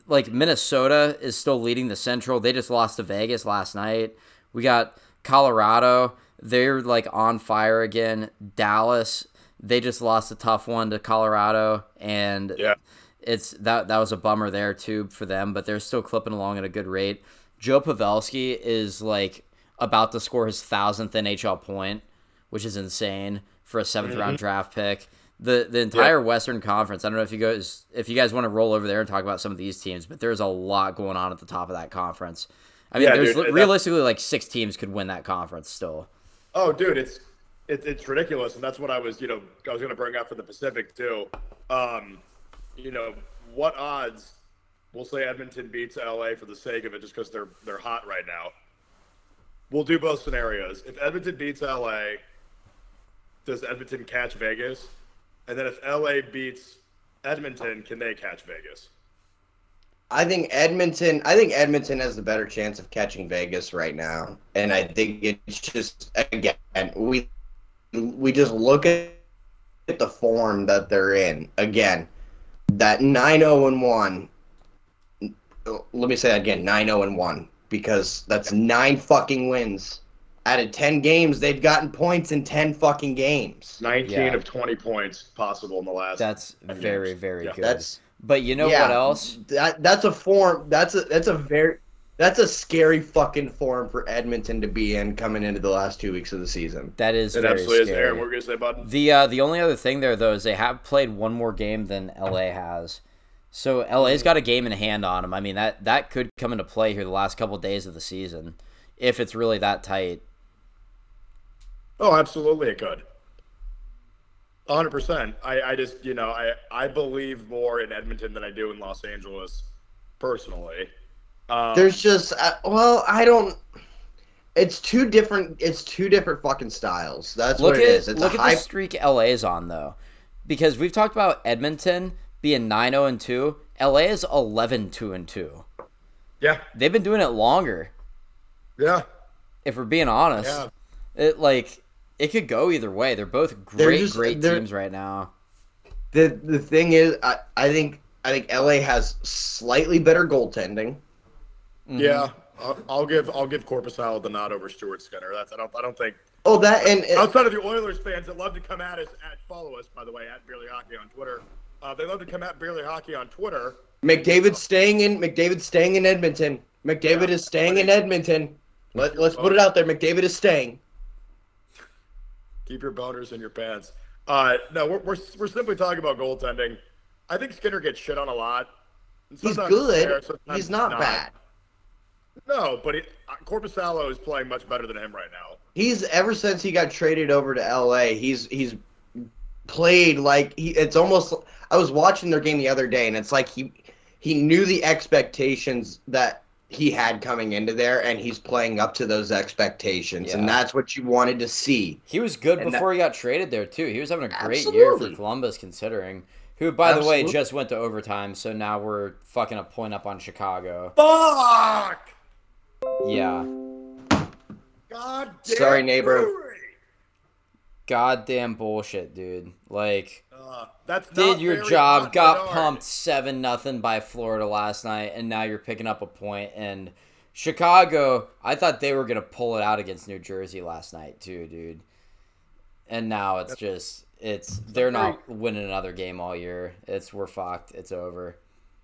like Minnesota is still leading the Central. They just lost to Vegas last night. We got Colorado. They're like on fire again. Dallas. They just lost a tough one to Colorado, and Yeah. it's that that was a bummer there too for them. But they're still clipping along at a good rate. Joe Pavelski is like about to score his thousandth NHL point, which is insane for a 7th round mm-hmm. draft pick. The the entire Western Conference. I don't know if you guys if you guys want to roll over there and talk about some of these teams, but there's a lot going on at the top of that conference. I mean, Yeah, there's dude, realistically like six teams could win that conference still. Oh, dude, it's it, it's ridiculous, and that's what I was, you know, I was going to bring up for the Pacific too. Um, you know, what odds? We'll say Edmonton beats LA for the sake of it, just because they're they're hot right now. We'll do both scenarios. If Edmonton beats LA, does Edmonton catch Vegas? And then if LA beats Edmonton, can they catch Vegas? I think Edmonton. I think Edmonton has the better chance of catching Vegas right now, and I think it's just again we we just look at the form that they're in. Again, that nine zero and one. Let me say that again, nine zero and one, because that's nine fucking wins. Out of ten games, they've gotten points in ten fucking games. 19 Yeah. of 20 points possible in the last. That's very games. very Yeah. good. That's but you know yeah, what else? That that's a form. That's a that's a very that's a scary fucking form for Edmonton to be in coming into the last two weeks of the season. That is it very absolutely scary. is. Aaron, what were you going to say, bud? The uh, the only other thing there though is they have played one more game than LA has, so LA's got a game in hand on them. I mean that that could come into play here the last couple days of the season, if it's really that tight. Oh, absolutely, it could. 100%. I, I just, you know, I, I believe more in Edmonton than I do in Los Angeles, personally. Um, There's just uh, well, I don't. It's two different. It's two different fucking styles. That's look what at it is. It's look a at high. the streak LA's on though, because we've talked about Edmonton being 9-0 and two. LA is 11-2 and two. yeah, They've been doing it longer. yeah. If we're being honest, Yeah. it like it could go either way. They're both great, just- great teams right now. the the thing is, I I think I think LA has slightly better goaltending. Mhm. Yeah. I'll, I'll give I'll give Corpus Korpisalo the nod over Stuart Skinner. That's I don't I don't think Oh, that and outside of the Oilers fans that love to come at us at follow us by the way at Beerly Hockey on Twitter. Uh, they love to come at Beerly Hockey on Twitter. McDavid's staying in McDavid's staying in Edmonton. McDavid Yeah. is staying in Edmonton. Let, let's put it out there. McDavid is staying. Keep your boners in your pants. Uh, no, we're, we're, we're simply talking about goaltending. I think Skinner gets shit on a lot. He's good. fair, He's not, bad. No, but it, uh, Korpisalo is playing much better than him right now. He's ever since he got traded over to LA, he's he's played like he it's almost I was watching their game the other day and it's like he he knew the expectations that he had coming into there and he's playing up to those expectations and that's what you wanted to see. He was good And before he got traded there too. He was having a great year for Columbus, considering. Who, by the way, just went to overtime, so now we're fucking a point up on Chicago. Fuck! Yeah, God damn Sorry, neighbor. Goddamn bullshit, dude. Like, Uh, that's did your job, got Bedard. pumped seven nothing by Florida last night, and now you're picking up a point. And Chicago, I thought they were gonna pull it out against New Jersey last night too, dude. And now it's just it's they're not winning another game all year. It's we're fucked. It's over.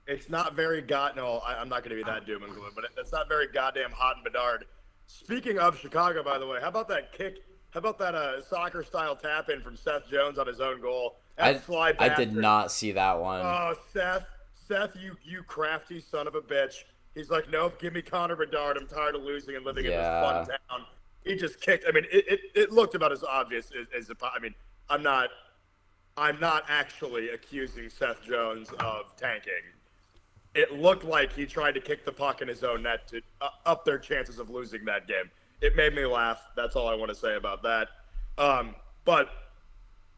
It's not very god. No, I, I'm not to be that doom and gloom, but it, it's not very goddamn hot and Bedard. Speaking of Chicago, by the way, how about that kick How about that uh, soccer style tap in from Seth Jones on his own goal? I, That fly I did not see that one. Oh, Seth, Seth, you you crafty son of a bitch. He's like, nope, give me Connor Bedard. I'm tired of losing and living in this fun town. He just kicked. I mean, it, it, it looked about as obvious as, as a, I mean, I'm not, I'm not actually accusing Seth Jones of tanking. It looked like he tried to kick the puck in his own net to uh, up their chances of losing that game. It made me laugh. That's all I want to say about that. Um, but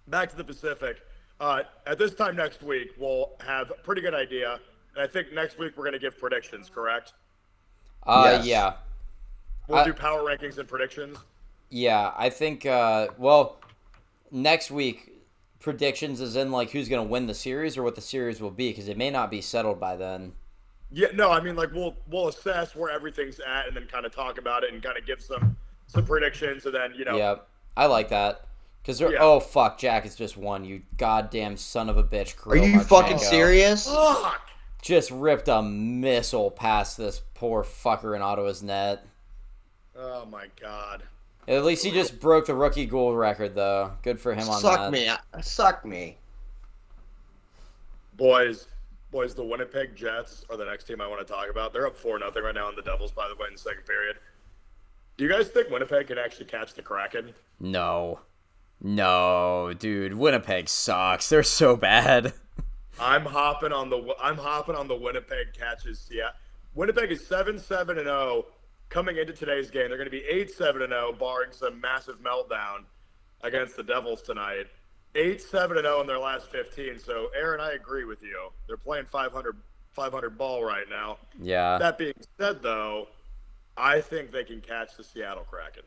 back to the Pacific. Uh, at this time next week, we'll have a pretty good idea. And I think next week we're going to give predictions, correct? uh, yes. yeah. We'll I- do power rankings and predictions. Yeah, I think. Uh, well, next week predictions is in like who's gonna win the series or what the series will be because it may not be settled by then. Yeah, no, I mean like we'll we'll assess where everything's at and then kind of talk about it and kind of give some some predictions and then you know Yeah, I like that because Yeah. oh fuck, Jack is just one. You goddamn son of a bitch. Are you Kirill fucking serious? Fuck! Just ripped a missile past this poor fucker in Ottawa's net. Oh my god. At least he just broke the rookie goal record though. Good for him on Suck that. Suck me. uh, Suck me. Boys, boys, the Winnipeg Jets are the next team I want to talk about. They're up four nothing right now on the Devils, by the way, in the second period. Do you guys think Winnipeg can actually catch the Kraken? No, no, dude. Winnipeg sucks. They're so bad. *laughs* I'm hopping on the I'm hopping on the Winnipeg catches. Yeah, Winnipeg is seven seven and zero coming into today's game. They're going to be eight seven and zero, barring some massive meltdown against the Devils tonight. Eight seven and zero in their last fifteen. So Aaron, I agree with you. They're playing 500 500 ball right now. Yeah. That being said, though, I think they can catch the Seattle Kraken.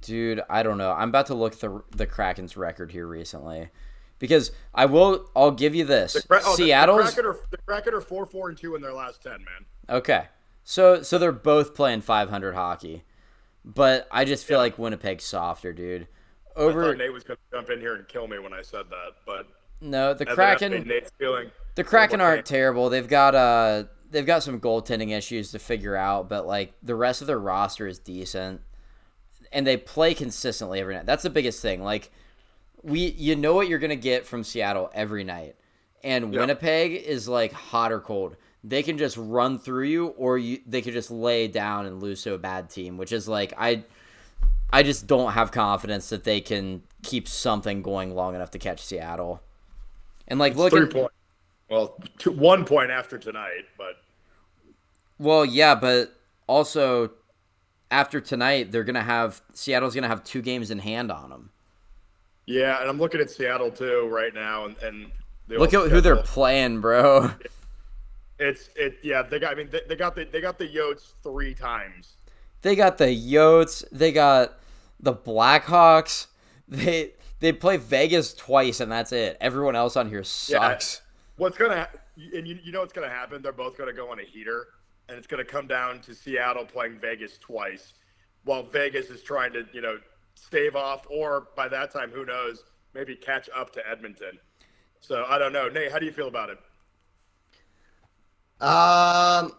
Dude, I don't know. I'm about to look the the Kraken's record here recently, because I will. I'll give you this. The, Kra- oh, the- Seattle's the Kraken are the Kraken are four four and two in their last ten. Man, okay. So so they're both playing 500 hockey, but I just feel like Winnipeg's softer, dude. I Over thought Nate was going to jump in here and kill me when I said that, but no, the Kraken. Nate's feeling The Kraken aren't terrible. They've got uh they've got some goaltending issues to figure out, but like the rest of their roster is decent. And they play consistently every night. That's the biggest thing. Like we you know what you're gonna get from Seattle every night. And Yep. Winnipeg is like hot or cold. They can just run through you or you they could just lay down and lose to a bad team, which is like I I just don't have confidence that they can keep something going long enough to catch Seattle. And like look three point. Well, two, one point after tonight, but Well, yeah, but also after tonight, they're gonna have Seattle's gonna have two games in hand on them. yeah, and I'm looking at Seattle too right now, and and Look at who they're playing, bro. It's it yeah they got I mean they, they got the they got the Yotes three times. They got the Yotes. They got the Blackhawks. They they play Vegas twice, and that's it. Everyone else on here sucks. What's gonna ha- and you, you know what's gonna happen? They're both gonna go on a heater, and it's gonna come down to Seattle playing Vegas twice, while Vegas is trying to you know stave off, or by that time, who knows, maybe catch up to Edmonton. So I don't know, Nate. How do you feel about it? Um,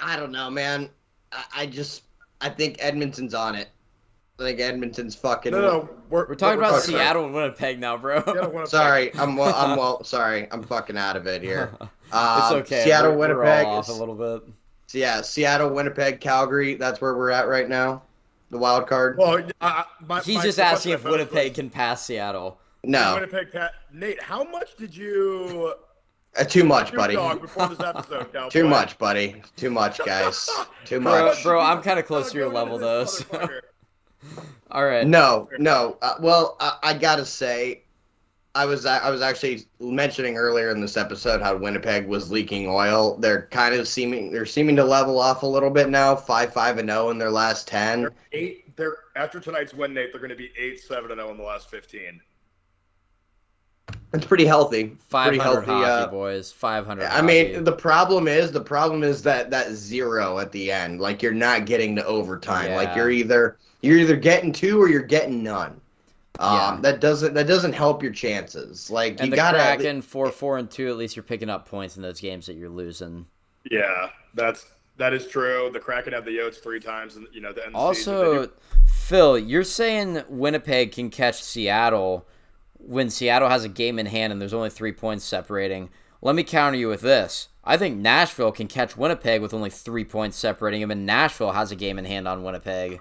I don't know, man. I, I just I think Edmonton's on it. I think Edmonton's fucking. No, no, we're, We're talking about about Seattle and Winnipeg now, bro. Winnipeg. Sorry, I'm well. I'm *laughs* well. Sorry, I'm fucking out of it here. *laughs* it's Um, okay. Seattle, we're, we're Winnipeg. all off a little bit. yeah, Seattle, Winnipeg, Calgary. That's where we're at right now. The wild card. Well, I, I- my, He's my- just asking if Winnipeg was- can pass Seattle. no, Winnipeg, Pat, Nate, how much did you uh, too much, buddy. dog before this *laughs* episode? Too much, buddy. Too much, guys. Too Bro, much. bro, I'm kind of close to your level this though. so- All right. No, no. Uh, well, I, I gotta say, I was I was actually mentioning earlier in this episode how Winnipeg was leaking oil. They're kind of seeming they're seeming to level off a little bit now. Five five and zero in their last ten. They're eight. They're after tonight's win, Nate. They're going to be eight, seven, and zero in the last fifteen. It's pretty healthy. Five Pretty hundred healthy. hockey Uh, boys. Five hundred. I mean, the problem is the problem is that that zero at the end. Like you're not getting to overtime. Like you're either you're either getting two or you're getting none. Um, Yeah. That doesn't that doesn't help your chances. Like and you the gotta. Kraken four four and two. At least you're picking up points in those games that you're losing. Yeah, that's That is true. The Kraken have the Yotes three times, and you know the end of the season. They Also, Phil, you're saying Winnipeg can catch Seattle when Seattle has a game in hand and there's only three points separating. Let me counter you with this. I think Nashville can catch Winnipeg with only three points separating them, and Nashville has a game in hand on Winnipeg.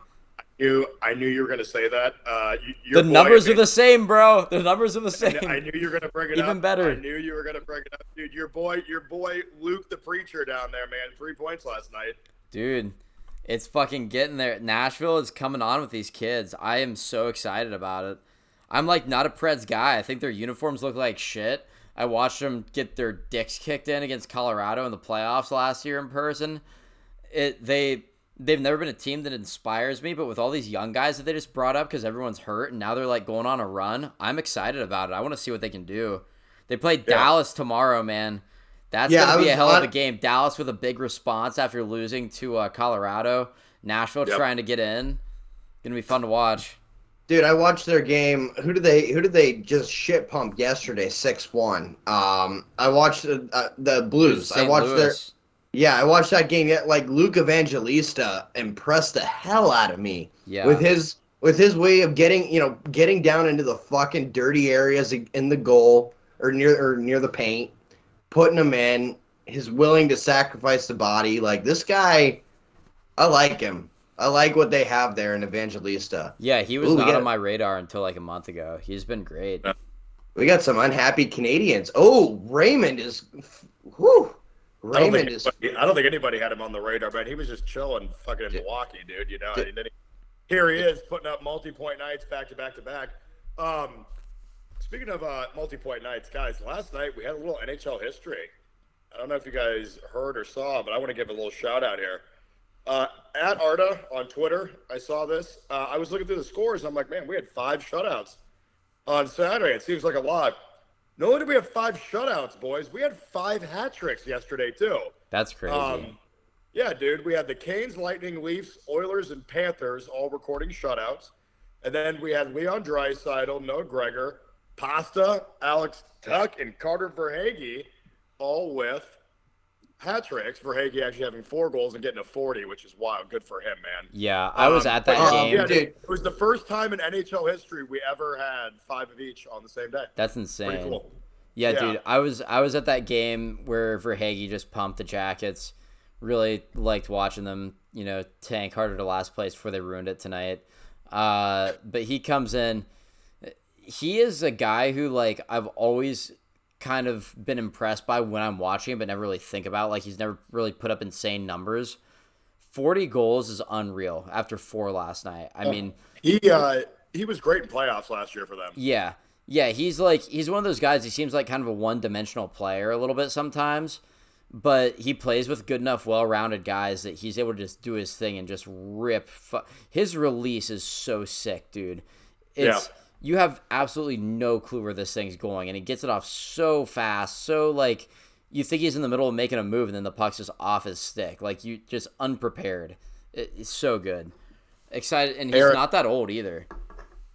you, I knew you were going to say that. Uh, The boy- numbers are the same, bro. The numbers are the same. I knew you were going to bring it up. Even better. I knew you were going to bring it up, dude. Your boy, your boy Luke the preacher down there, man. Three points last night. Dude, it's fucking getting there. Nashville is coming on with these kids. I am so excited about it. I'm like not a Preds guy. I think their uniforms look like shit. I watched them get their dicks kicked in against Colorado in the playoffs last year in person. It they they've never been a team that inspires me, but with all these young guys that they just brought up because everyone's hurt and now they're like going on a run, I'm excited about it. I want to see what they can do. They play Dallas tomorrow, man. That's Yeah, gonna be a hell of a game. Dallas with a big response after losing to uh, Colorado. Nashville Yep. trying to get in. Gonna be fun to watch. Dude, I watched their game. Who did they? Who did they just shit pump yesterday? Six one. Um, I watched uh, uh, the Blues. I watched their. Yeah, I watched that game. Yet, like Luke Evangelista impressed the hell out of me Yeah. with his with his way of getting you know getting down into the fucking dirty areas in the goal or near or near the paint, putting them in. His willing to sacrifice the body. Like this guy, I like him. I like what they have there in Evangelista. yeah, he was Ooh, not got- on my radar until like a month ago. He's been great. We got some unhappy Canadians. Oh, Raymond is. Whew. I don't, think Raymond is. anybody, I don't think anybody had him on the radar, but He was just chilling, fucking in Dude. Milwaukee, dude. You know, Dude. and then he, here he is putting up multi-point nights back to back to back. Um, speaking of uh, multi-point nights, guys, last night we had a little NHL history. I don't know if you guys heard or saw, but I want to give a little shout out here. Uh, at Arda on Twitter, I saw this. Uh, I was looking through the scores. I'm like, man, we had five shutouts on Saturday. It seems like a lot. No only did we have five shutouts, boys, we had five hat tricks yesterday too. That's crazy. Um, yeah, dude, we had the Canes, Lightning, Leafs, Oilers, and Panthers all recording shutouts, and then we had Leon Draisaitl, Noah Gregor, Pasta, Alex Tuch, and Carter Verhaeghe, all with hat tricks. for Verhaeghe actually having four goals and getting a forty, which is wild. Good for him, man. yeah, I was Um, at that um, game. Yeah, Dude. it was the first time in NHL history we ever had five of each on the same day. That's Pretty insane. cool. Yeah, Yeah. dude, I was I was at that game where Verhaeghe just pumped the Jackets. Really liked watching them, you know, tank harder to last place before they ruined it tonight. Uh, but he comes in. He is a guy who like I've always kind of been impressed by when I'm watching him, but never really think about. Like he's never really put up insane numbers. Forty goals is unreal after four last night. I Oh. mean, He uh, he was great in playoffs last year for them. yeah. Yeah, he's like he's one of those guys. He seems like kind of a one-dimensional player a little bit sometimes, but he plays with good enough, well-rounded guys that he's able to just do his thing and just rip. Fu- his release is so sick, dude. It's you have absolutely no clue where this thing's going, and he gets it off so fast, so like you think he's in the middle of making a move, and then the puck's just off his stick, like you just unprepared. It, it's so good, excited, and he's Eric- not that old either.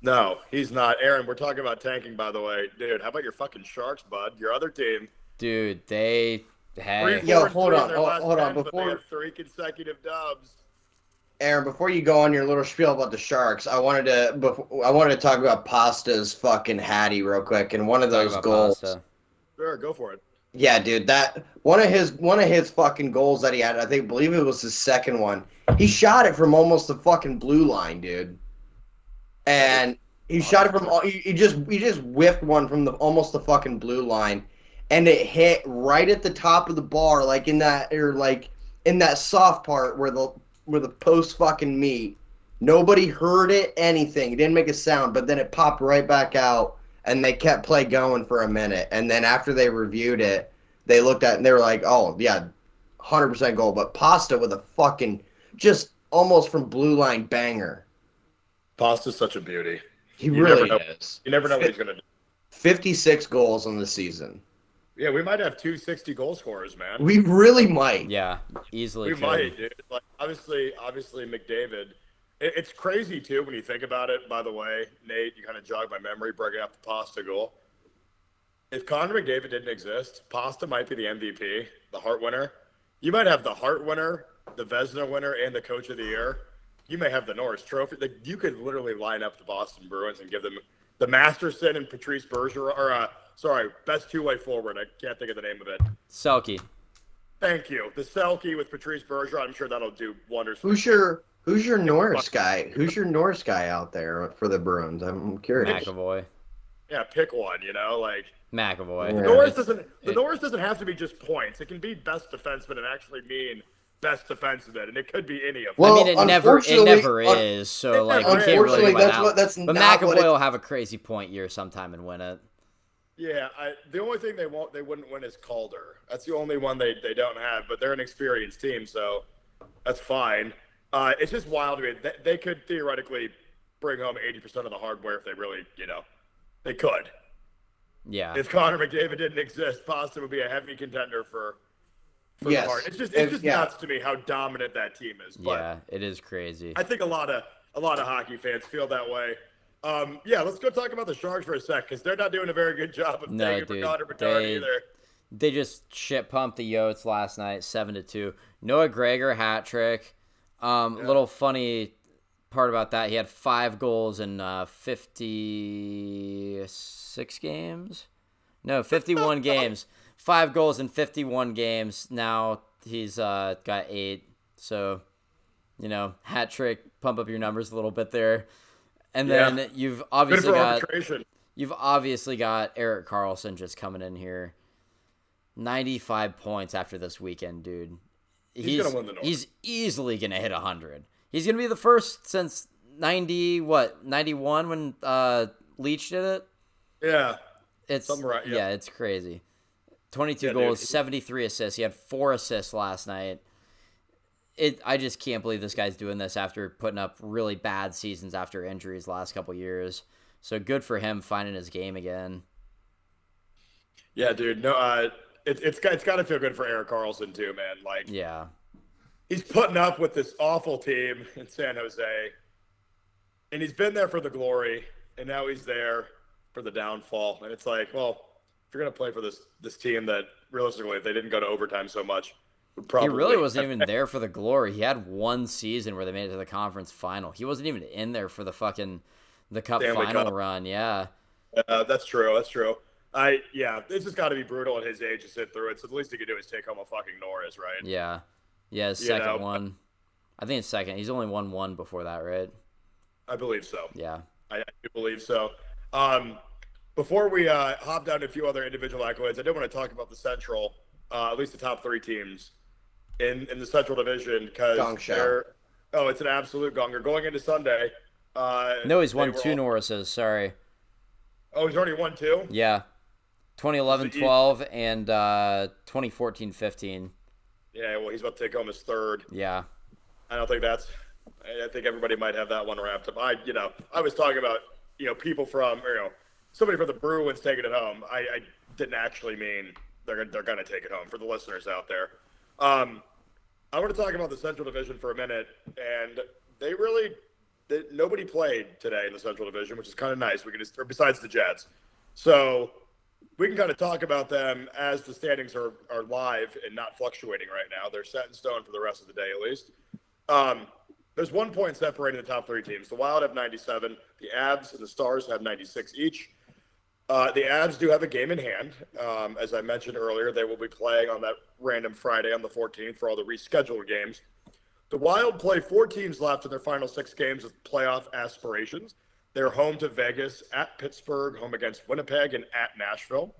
No, he's not. Aaron, we're talking about tanking, by the way. Dude, how about your fucking Sharks, bud? Your other team. Dude, they Three, hey Yo, hold on, in hold- last hold on, 10, but before- they have three consecutive dubs. Aaron, before you go on your little spiel about the Sharks, I wanted to before, I wanted to talk about Pasta's fucking Hattie real quick, and one of those goals. pasta. Sure, go for it. Yeah, dude, that one of his one of his fucking goals that he had, I think, believe it was his second one. He shot it from almost the fucking blue line, dude. And he shot it from he, he just he just whiffed one from the almost the fucking blue line, and it hit right at the top of the bar, like in that or like in that soft part where the where the post fucking meet. Nobody heard it, anything. It didn't make a sound, but then it popped right back out, and they kept play going for a minute. And then after they reviewed it, they looked at it and they were like, "Oh yeah, hundred percent goal." But Pasta with a fucking just almost from blue line banger. Pasta's such a beauty. He You really never know. is. You never know what he's going to do. Fifty-six goals on the season. Yeah, we might have two 60 goal scorers, man. We really might. Yeah, easily. We could. might, dude. Like obviously, obviously McDavid. It, it's crazy too when you think about it. By the way, Nate, you kind of jogged my memory bringing up the Pasta goal. If Connor McDavid didn't exist, Pasta might be the MVP, the Hart winner. You might have the Hart winner the Vezina winner and the Coach of the Year, you may have the Norris Trophy. Like, you could literally line up the Boston Bruins and give them the Masterton and Patrice Bergeron, or uh, sorry, best two-way forward. I can't think of the name of it. Selke. Thank you. The Selke with Patrice Bergeron. I'm sure that'll do wonders. For Who's your Who's your Norris guy? Who's your Norris guy out there for the Bruins? I'm curious. McAvoy. yeah, pick one. You know, like McAvoy. Yeah. Norris doesn't. The it- Norris doesn't have to be just points. It can be best defenseman and actually mean best defenseman, and it could be any of them. Well, I mean, it never, it unfortunately- never un- is. So like, you can't Unfortunately, really that's out. what- that's but not McAvoy what it- will have a crazy point year sometime and win it. Yeah, I, the only thing they won't, they wouldn't win is Calder. That's the only one they, they don't have. But they're an experienced team, so that's fine. Uh, it's just wild to me. They, they could theoretically bring home eighty percent of the hardware if they really, you know, they could. Yeah. If Connor McDavid didn't exist, Boston would be a heavy contender for. for Yes. the Hart. It's just it's If- just yeah. nuts to me how dominant that team is. But yeah, it is crazy. I think a lot of a lot of hockey fans feel that way. Um, yeah, let's go talk about the Sharks for a sec because they're not doing a very good job of No, taking for Connor Bedard they- either. They just shit pumped the Yotes last night, seven to two. Noah Gregor hat trick. Um, Yeah. little funny part about that, he had five goals in uh, fifty-six games. No, fifty-one *laughs* games. Five goals in fifty-one games. Now he's uh, got eight. So, you know, hat trick. Pump up your numbers a little bit there. And Yeah. then you've obviously got arbitration. You've obviously got Erik Karlsson just coming in here. 95 points after this weekend, dude. He's gonna win the North. He's easily going to hit 100. He's going to be the first since 90 what? 91 when uh Leetch did it? Yeah, It's right, yeah. yeah, it's crazy. 22 Yeah, dude. goals, 73 assists. He had 4 assists last night. It I just can't believe this guy's doing this after putting up really bad seasons after injuries last couple years. So good for him finding his game again. yeah, dude. No, uh, it's it's got it's got to feel good for Erik Karlsson too, man. Like Yeah. he's putting up with this awful team *laughs* in San Jose, and he's been there for the glory, and now he's there for the downfall. And it's like, well, if you're gonna play for this this team that realistically, if they didn't go to overtime so much, probably He really wasn't even there for the glory. He had one season where they made it to the conference final. He wasn't even in there for the fucking the cup Stanley final Cup. run. Yeah. Uh, that's true. That's true. I yeah, this has got to be brutal at his age to sit through it. So the least he could do is take home a fucking Norris, right? Yeah. Yeah, You second know, one. I think it's second. He's only won one before that, right? I believe so. Yeah. I, I do believe so. Um, before we uh, hop down to a few other individual accolades, I did want to talk about the Central, uh, at least the top three teams in in the Central Division because they're oh, it's an absolute gonger going into Sunday. Uh, No, he's won two all- Norrises. Sorry. Oh, he's already won two. Yeah. 2011 So he- 12 and uh, 2014 15. Yeah, well, he's about to take home his third. Yeah. I don't think that's. I I think everybody might have that one wrapped up. I, you know, I was talking about, you know, people from, you know, somebody from the Bruins taking it home. I, I didn't actually mean they're gonna- they're going to take it home for the listeners out there. Um, I want to talk about the Central Division for a minute, and they really, they, nobody played today in the Central Division, which is kind of nice. We can just, or besides the Jets, so we can kind of talk about them as the standings are, are live and not fluctuating right now. They're set in stone for the rest of the day at least. Um, there's one point separating the top three teams. The Wild have 97. The Avs and the Stars have 96 each. Uh, the Avs do have a game in hand. Um, as I mentioned earlier, they will be playing on that random Friday on the 14th for all the rescheduled games. The Wild play four teams left in their final six games of playoff aspirations. They're home to Vegas, at Pittsburgh, home against Winnipeg, and at Nashville.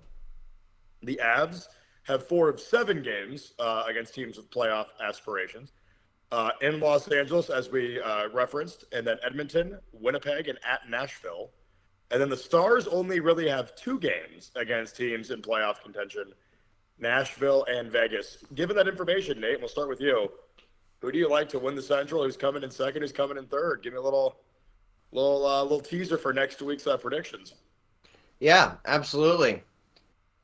The Avs have four of seven games uh, against teams with playoff aspirations. Uh, in Los Angeles, as we uh, referenced, and then Edmonton, Winnipeg, and at Nashville. And then the Stars only really have two games against teams in playoff contention Nashville and Vegas. Given that information, Nate, we'll start with you. Who do you like to win the Central? Who's coming in second? Who's coming in third? Give me a little, little, uh, little teaser for next week's uh, predictions. Yeah, absolutely.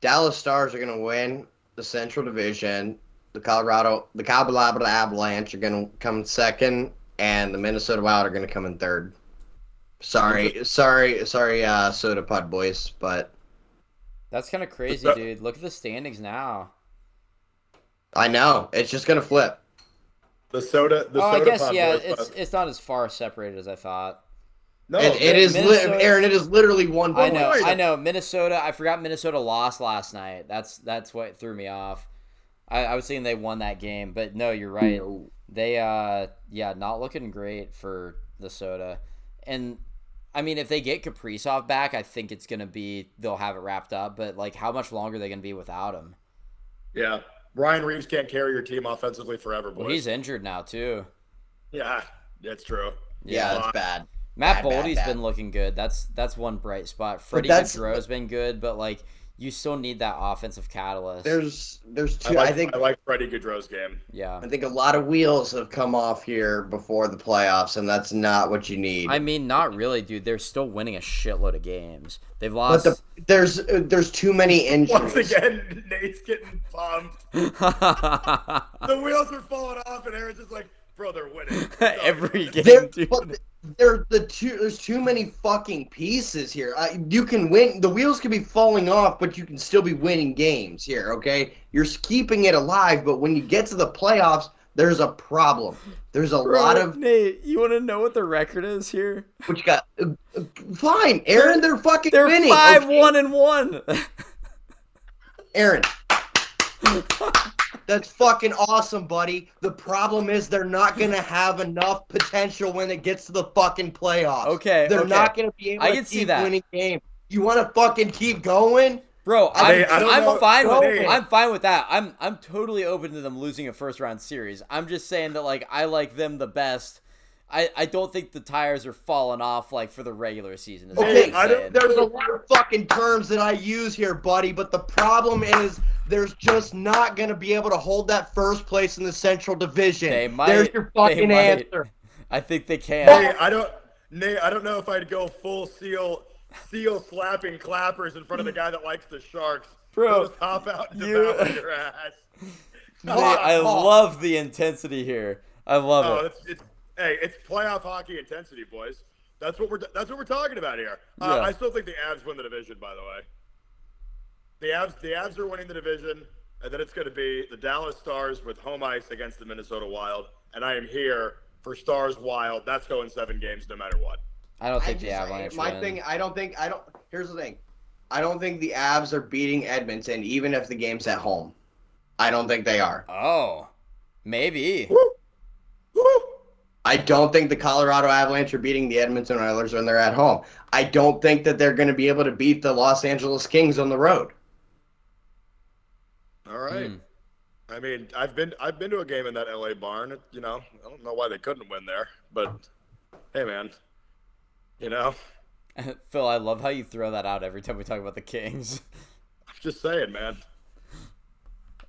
Dallas Stars are going to win the Central Division. The Colorado, the Colorado Avalanche are going to come second, and the Minnesota Wild are going to come in third. Sorry, *laughs* sorry, sorry, uh, Soda Pod boys, but That's kind of crazy, that- dude. Look at the standings now. I know it's just going to flip. The soda. The oh, soda I guess pop yeah. boys It's must- it's not as far separated as I thought. no. it, it is, li- Aaron. It is literally one. I know, wait. I know. Minnesota. I forgot Minnesota lost last night. That's that's what threw me off. I, I was thinking they won that game, but no, you're right. They uh yeah, not looking great for the soda. And I mean, if they get Kaprizov back, I think it's gonna be they'll have it wrapped up. But like, how much longer are they gonna be without him? Yeah. Ryan Reaves can't carry your team offensively forever, boys. Well, he's injured now too. yeah, that's true. Yeah, Yeah. that's bad. Matt Bad, bad, Boldy's bad. been looking good. That's that's one bright spot. Freddie that's- Gaudreau's been good, but like you still need that offensive catalyst. There's there's I, two. like, I think I like Freddie Gaudreau's game. yeah. I think a lot of wheels have come off here before the playoffs, and that's not what you need. I mean, not really, dude. They're still winning a shitload of games. They've but lost. the, there's uh, there's too many *laughs* injuries. Once again, Nate's getting pumped. *laughs* The wheels are falling off, and Aaron's just like, bro, they're winning. *laughs* Every game, There, dude. but there, the two, there's too many fucking pieces here. I, you can win. The wheels can be falling off, but you can still be winning games here. Okay, you're keeping it alive, but when you get to the playoffs, there's a problem. There's a Bro, lot of Nate. You want to know what the record is here? which got uh, uh, fine. Aaron, they're, fucking They're winning. five okay? one and one. *laughs* Aaron. *laughs* That's fucking awesome, buddy. The problem is they're not gonna have enough potential when it gets to the fucking playoffs. Okay, they're okay. not gonna be able I to can see that. winning games. You want to fucking keep going? Bro, I'm, I I'm fine with Hey. I'm fine with that. I'm I'm totally open to them losing a first round series. I'm just saying that like I like them the best. I, I don't think the tires are falling off like for the regular season. Okay, I'm don't- There's a lot of fucking terms that I use here, buddy, but the problem is there's just not gonna be able to hold that first place in the Central Division. They might. There's your they fucking might. answer. *laughs* I think they can. Hey, I don't, Nate. I don't know if I'd go full seal, seal slapping clappers in front of the guy that likes the Sharks. Bro, Just hop out and you- devour *laughs* your ass. Nate, I love the intensity here. I love Oh, it. it's, it's hey, it's playoff hockey intensity, boys. That's what we're that's what we're talking about here. Uh, Yeah. I still think the Avs win the division. By the way, the Avs the Avs are winning the division, and then it's going to be the Dallas Stars with home ice against the Minnesota Wild, and I am here for Stars Wild. That's going seven games no matter what. I don't I think the just- Avalanche My win. thing, I don't think I don't. Here's the thing, I don't think the Avs are beating Edmonton, even if the game's at home. I don't think they are. Oh, maybe. Woo! Woo! I don't think the Colorado Avalanche are beating the Edmonton Oilers when they're at home. I don't think that they're going to be able to beat the Los Angeles Kings on the road. All right. Hmm. I mean, I've been I've been to a game in that LA barn. You know, I don't know why they couldn't win there, but hey, man, you know, *laughs* Phil, I love how you throw that out every time we talk about the Kings. *laughs* I'm just saying, man.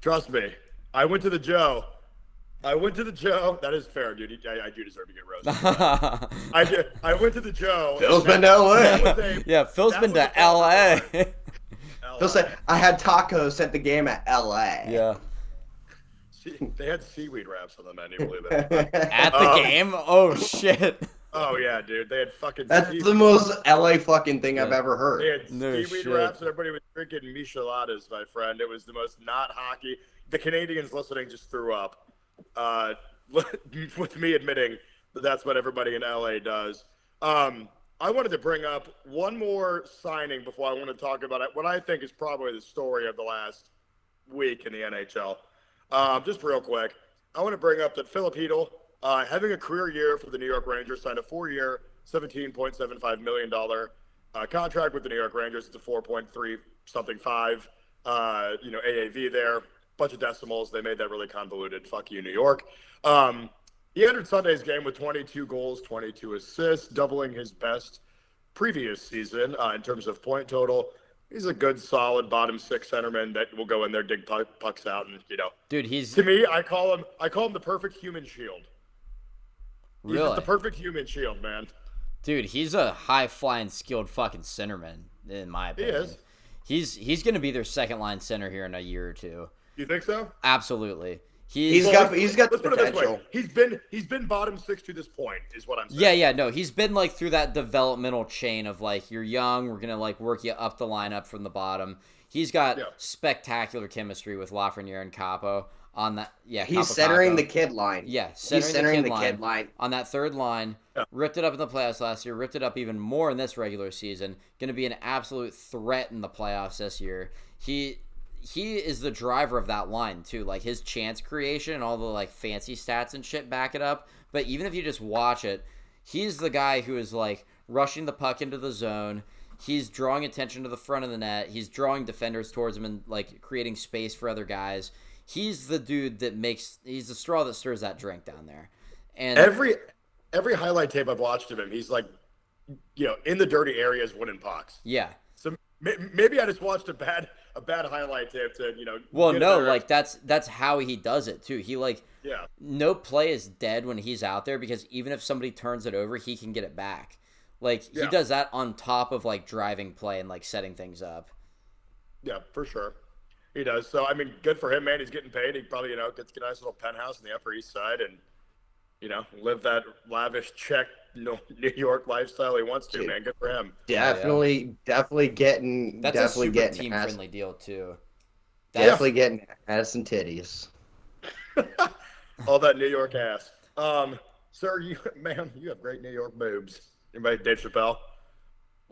Trust me, I went to the Joe. I went to the Joe. That is fair, dude. I, I do deserve to get roasted. *laughs* I do, I went to the Joe. Phil's been to LA. a- yeah, Phil's been to a problem. LA. *laughs* Phil said, I had tacos at the game at LA. yeah. See, they had seaweed wraps on the menu. Believe it. *laughs* At the Um, game? Oh shit. oh yeah, dude. They had fucking. That's seaweed- the most LA fucking thing I've ever heard. They had No seaweed shit. wraps, and everybody was drinking micheladas, my friend. It was the most not hockey. The Canadians listening just threw up. Uh, *laughs* with me admitting that that's what everybody in LA does. Um, I wanted to bring up one more signing before I want to talk about it. What I think is probably the story of the last week in the NHL. Um, just real quick, I want to bring up that Filip Chytil, uh, having a career year for the New York Rangers, signed a four-year, $17.75 million uh, contract with the New York Rangers. It's a 4.3 something five, uh, you know, AAV there. Bunch of decimals. They made that really convoluted. Fuck you, New York. Um, he entered Sunday's game with 22 goals, 22 assists, doubling his best previous season uh, in terms of point total. He's a good, solid bottom six centerman that will go in there, dig puck, pucks out, and you know. Dude, he's To me, I call him. I call him the perfect human shield. He's really the perfect human shield, man. Dude, he's a high flying skilled fucking centerman, in my opinion. He is. He's he's gonna be their second line center here in a year or two. You think so? Absolutely. He's, He's got he's got the Let's put it this way. potential. He's been he's been bottom six to this point, is what I'm saying. Yeah, yeah, no, he's been like through that developmental chain of like you're young, we're gonna like work you up the lineup from the bottom. He's got Yeah. spectacular chemistry with Lafreniere and Capo. on that. Yeah, He's centering Kapokako. the kid line. Yeah, He's centering, centering the, the kid, kid line line. on that third line. Yeah. Ripped it up in the playoffs last year. Ripped it up even more in this regular season. Going to be an absolute threat in the playoffs this year. He he is the driver of that line too. Like his chance creation and all the like fancy stats and shit back it up. But even if you just watch it, he's the guy who is like rushing the puck into the zone. He's drawing attention to the front of the net. He's drawing defenders towards him and like creating space for other guys. He's the dude that makes. He's the straw that stirs that drink down there. And Every every highlight tape I've watched of him, he's like, you know, in the dirty areas winning pucks. yeah, So maybe I just watched a bad a bad highlight tape to you know. well, no, like that's that's how he does it too. He like yeah, no play is dead when he's out there because even if somebody turns it over, he can get it back. Like he Yeah. does that on top of like driving play and like setting things up. yeah, for sure. He does. So I mean, good for him, man. He's getting paid. He probably you know gets a nice little penthouse in the Upper East Side and you know live that lavish Czech New New York lifestyle he wants to. Dude. Man, good for him. Definitely, definitely getting, That's definitely a super getting, team ass, friendly deal too. definitely getting ass and titties. *laughs* All that New York ass. Um, sir, you *laughs* man, you have great New York boobs. Anybody, Dave Chappelle?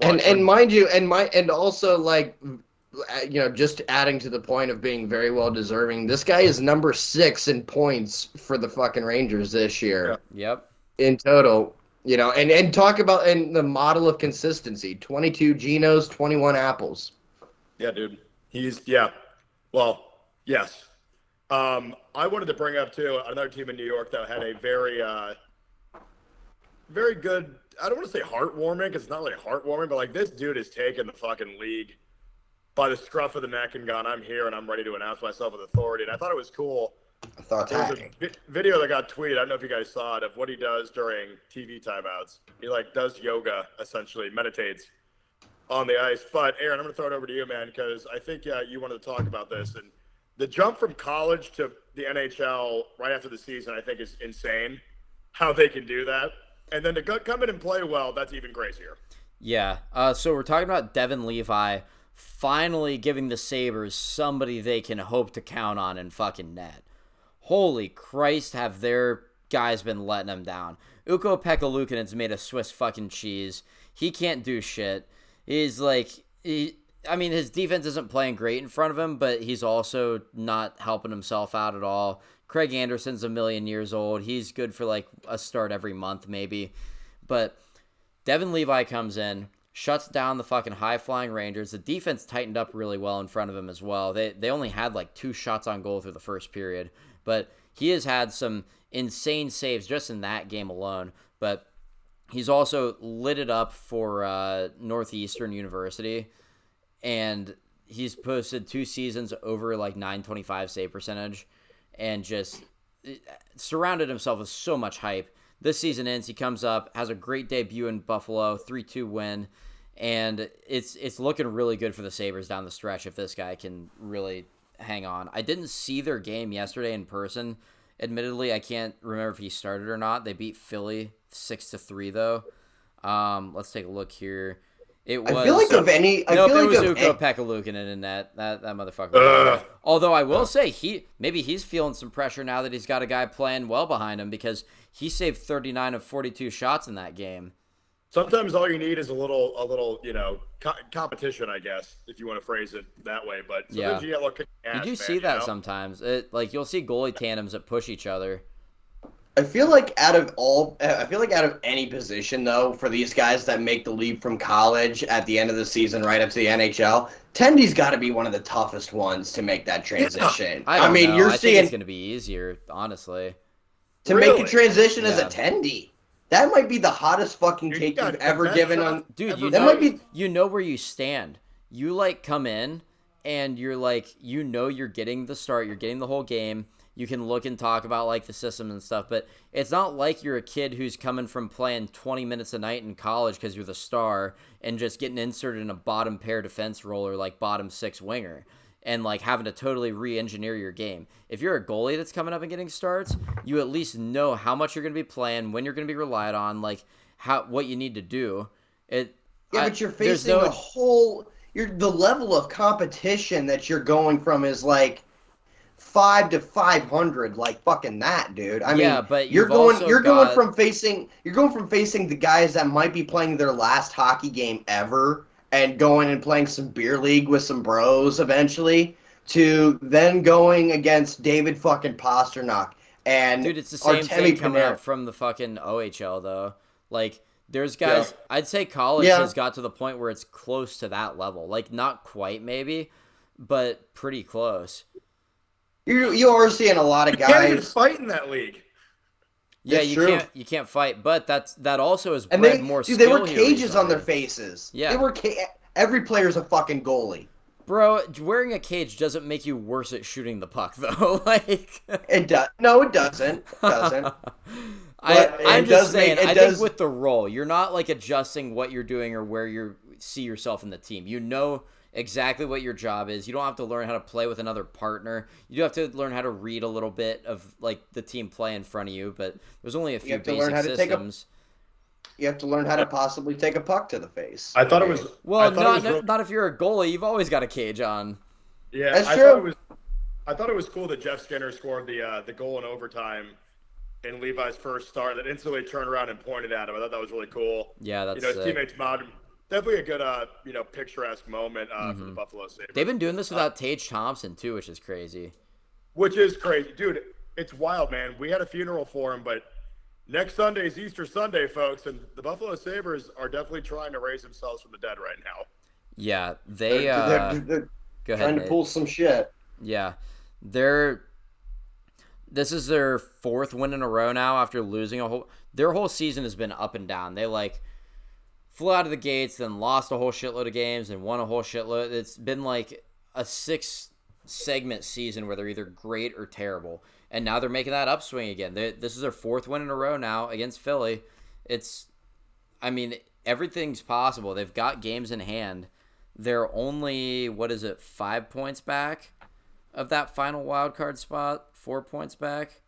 and Watch and when- mind you, and my and also like, you know, just adding to the point of being very well deserving. This guy is number six in points for the fucking Rangers this year Yep. in total. You know, and and talk about and the model of consistency: twenty-two Genos, twenty-one apples. Yeah, dude. He's yeah. Well, yes. Um, I wanted to bring up too another team in New York that had a very, uh, very good. I don't want to say heartwarming because it's not really heartwarming, but like this dude is taking the fucking league by the scruff of the neck and gone, "I'm here and I'm ready to announce myself with authority." And I thought it was cool. I thought There was a vi- video that got tweeted. I don't know if you guys saw it of what he does during TV timeouts. He like does yoga essentially, meditates on the ice. But Aaron, I'm going to throw it over to you, man, because I think uh, you wanted to talk about this and the jump from college to the NHL right after the season. I think is insane. How they can do that, and then to go, come in and play well, that's even crazier. Yeah. Uh, so we're talking about Devon Levi finally giving the Sabres somebody they can hope to count on in fucking net. Holy Christ, have their guys been letting them down. Ukko-Pekka Luukkonen's made of Swiss fucking cheese. He can't do shit. He's like, he, I mean, his defense isn't playing great in front of him, but he's also not helping himself out at all. Craig Anderson's a million years old. He's good for like a start every month, maybe. But Devon Levi comes in, shuts down the fucking high flying Rangers. The defense tightened up really well in front of him as well. They they only had like two shots on goal through the first period, but he has had some insane saves just in that game alone. But he's also lit it up for uh, Northeastern University, and he's posted two seasons over like 925 save percentage, and just eh, surrounded himself with so much hype. This season ends, he comes up, has a great debut in Buffalo, three two win, and it's it's looking really good for the Sabres down the stretch if this guy can really hang on. I didn't see their game yesterday in person. Admittedly, I can't remember if he started or not. They beat Philly six to three though. Um, let's take a look here. It was I feel like of any. I nope, feel it like was of Uko a- Pekalukin in that. That that motherfucker. Ugh. Although I will say he maybe he's feeling some pressure now that he's got a guy playing well behind him because he saved 39 of 42 shots in that game. Sometimes all you need is a little, a little, you know, co- competition, I guess, if you want to phrase it that way. But Yeah. you get a little kick in the Did ass, you man, see that know? sometimes? It like you'll see goalie tandems that push each other. I feel like out of all, I feel like out of any position though, for these guys that make the leap from college at the end of the season right up to the NHL, Tendy's got to be one of the toughest ones to make that transition. I, don't mean, know. you're I think seeing it's going to be easier, honestly. to make a transition as a Yeah. Tendy. That might be the hottest fucking Dude, cake you you've ever the given on. Dude, ever you That know, might be you know where you stand. You like come in and you're like you know you're getting the start, you're getting the whole game. You can look and talk about like the system and stuff, but it's not like you're a kid who's coming from playing 20 minutes a night in college because you're the star and just getting inserted in a bottom pair defense role or like bottom six winger and like having to totally re-engineer your game. If you're a goalie that's coming up and getting starts, you at least know how much you're going to be playing, when you're going to be relied on, like how what you need to do. It Yeah, I- but you're facing no- a whole. You're the level of competition that you're going from is like five to five hundred like fucking that, dude. I Yeah, mean, but you're going you're going from facing you're going from facing the guys that might be playing their last hockey game ever and going and playing some beer league with some bros eventually to then going against David fucking Pastrnak and Dude, it's the same Artemi thing coming Panarin. up from the fucking OHL though. Like there's guys I'd say college Yeah. has got to the point where it's close to that level. Like not quite maybe, but pretty close. You you are seeing a lot of You can't even guys fight in that league. Yeah, That's you true. can't you can't fight, but that's that also is and they more dude, they were cages on their faces. Yeah. They were ca- every player's a fucking goalie. Bro, wearing a cage doesn't make you worse at shooting the puck *laughs* though. like It does. No, it doesn't. It doesn't. *laughs* I, I'm just does make- saying. it I does- think with the role, you're not like adjusting what you're doing or where you see yourself in the team. You know exactly what your job is. You don't have to learn how to play with another partner. You do have to learn how to read a little bit of like the team play in front of you. But there's only a few have to basic learn how to take a- systems. You have to learn how to possibly take a puck to the face. I thought it was. Well, not was real- not if you're a goalie. You've always got a cage on. Yeah, That's I true. thought it was. I thought it was cool that Jeff Skinner scored the uh, the goal in overtime in Levi's first start. That instantly turned around and pointed at him. I thought that was really cool. Yeah, that's you know, his sick. teammates mobbed him. Definitely a good, uh, you know, picturesque moment uh, for the Buffalo Sabres. Mm-hmm. They've been doing this without Tage Thompson too, which is crazy. which is crazy, dude. It's wild, man. We had a funeral for him, but next Sunday is Easter Sunday, folks, and the Buffalo Sabres are definitely trying to raise themselves from the dead right now. Yeah, they. They're, Uh, they're- they're go ahead. trying to Nate. pull some shit. Yeah, they're. This is their fourth win in a row now after losing a whole. Their whole season has been up and down. They like flew out of the gates, then lost a whole shitload of games, and won a whole shitload. It's been like a six segment season where they're either great or terrible, and now they're making that upswing again. They, this is their fourth win in a row now against Philly. It's, I mean, everything's possible. They've got games in hand. They're only what is it, five points back of that final wild card spot? Four points back.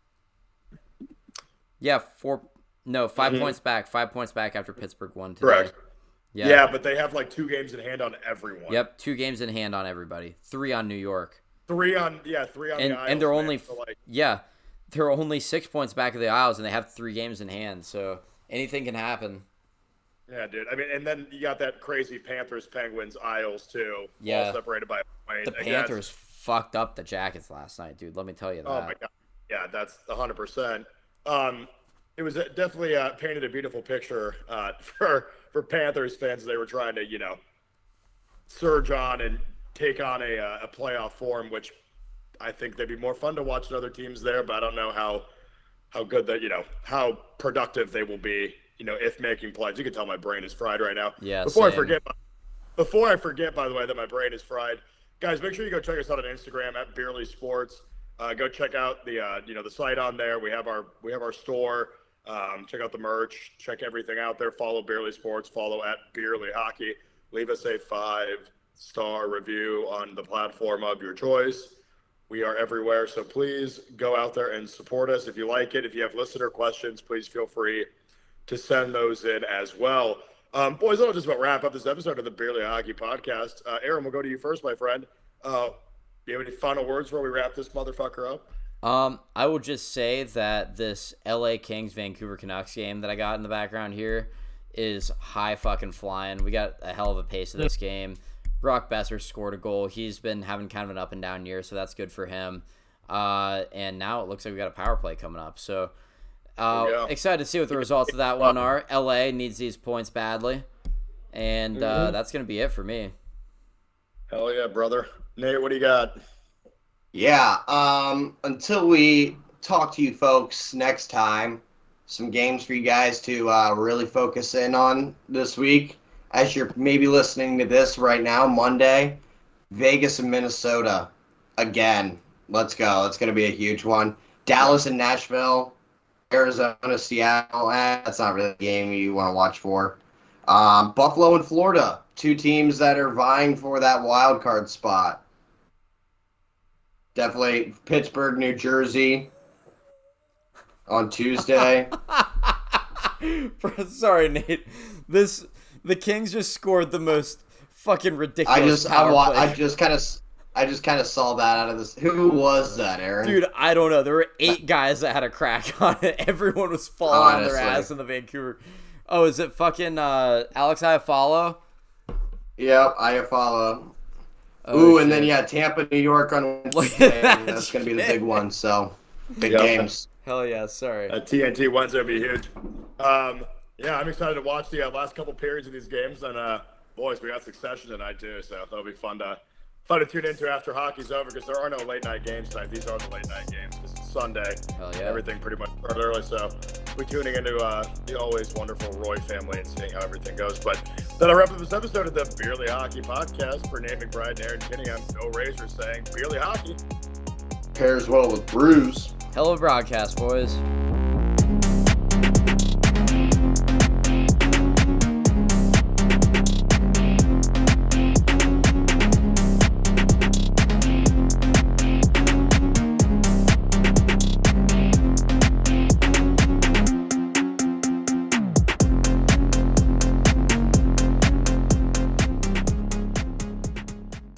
Yeah, four. No, 5 Mhm. points back. Five points back after Pittsburgh won today. Correct. Yeah. Yeah. but they have like two games in hand on everyone. Yep. Two games in hand on everybody. Three on New York. Three on, yeah, three on And the Isles, and they're man. only So, like, yeah, they're only six points back of the Isles, and they have three games in hand. So anything can happen. yeah, dude. I mean, and then you got that crazy Panthers, Penguins, Isles too. Yeah. all separated by a point. The I guess. Panthers fucked up the Jackets last night, dude. Let me tell you that. Oh my god. Yeah, that's hundred percent. Um, it was definitely uh, painted a beautiful picture uh, *laughs* for for Panthers fans. They were trying to, you know, surge on and take on a uh, a playoff form, which I think they'd be more fun to watch than other teams there. But I don't know how how good that you know how productive they will be. You know, if making plays. You can tell my brain is fried right now. Yeah, Before I forget, before I forget, by the way, that my brain is fried, guys, make sure you go check us out on Instagram at Beerly Sports. Uh, go check out the uh, you know the site on there. We have our we have our store. Um, check out the merch. Check everything out there. Follow Beerly Sports. Follow at Beerly Hockey. Leave us a five star review on the platform of your choice. We are everywhere, so please go out there and support us. If you like it, if you have listener questions, please feel free to send those in as well. Um, boys, that'll just about wrap up this episode of the Beerly Hockey Podcast. Uh, Aaron, we'll go to you first, my friend. Uh, you have any final words before we wrap this motherfucker up? Um, I will just say that this LA Kings Vancouver Canucks game that I got in the background here is high fucking flying. We got a hell of a pace of this game. Brock Boeser scored a goal. He's been having kind of an up and down year, so that's good for him. Uh, and now it looks like we got a power play coming up. So uh, There we go. excited to see what the results of that one are. LA needs these points badly, and uh, Mhm. that's gonna be it for me. Hell yeah, brother. Nate, what do you got? Yeah. Um. Until we talk to you folks next time, some games for you guys to uh, really focus in on this week. As you're maybe listening to this right now, Monday, Vegas and Minnesota again. Let's go. It's going to be a huge one. Dallas and Nashville, Arizona, Seattle. Eh, that's not really a game you want to watch for. Um, Buffalo and Florida, two teams that are vying for that wild card spot. Definitely Pittsburgh, New Jersey on Tuesday. *laughs* Sorry, Nate. This the Kings just scored the most fucking ridiculous I just I, wa-. I just kind of I just kind of saw that out of this. Who was that, Aaron? Dude, I don't know. There were eight guys that had a crack *laughs* on it. Everyone was falling on their ass in the Vancouver. Oh, is it fucking uh, Alex Iafallo? Yep, I follow. Oh, Ooh, and then yeah, Tampa, New York on *laughs* Wednesday. that that's gonna be the big one. So big Yep. games. Hell yeah, sorry. Uh, TNT Wednesday will be huge. Um, yeah, I'm excited to watch the uh, last couple periods of these games, and uh, boys, we got Succession tonight too, so that'll be fun to fun to tune into after hockey's over because there are no late night games tonight. These are the late night games. This is Sunday. Hell yeah. Everything pretty much started early, so we're tuning into uh, the always wonderful Roy family and seeing how everything goes. But that'll wrap up this episode of the Beerly Hockey Podcast. For Nate McBride and Aaron Kinney, I'm Phil Razor saying Beerly Hockey. Pairs well with Bruce. Hello, of a broadcast, boys.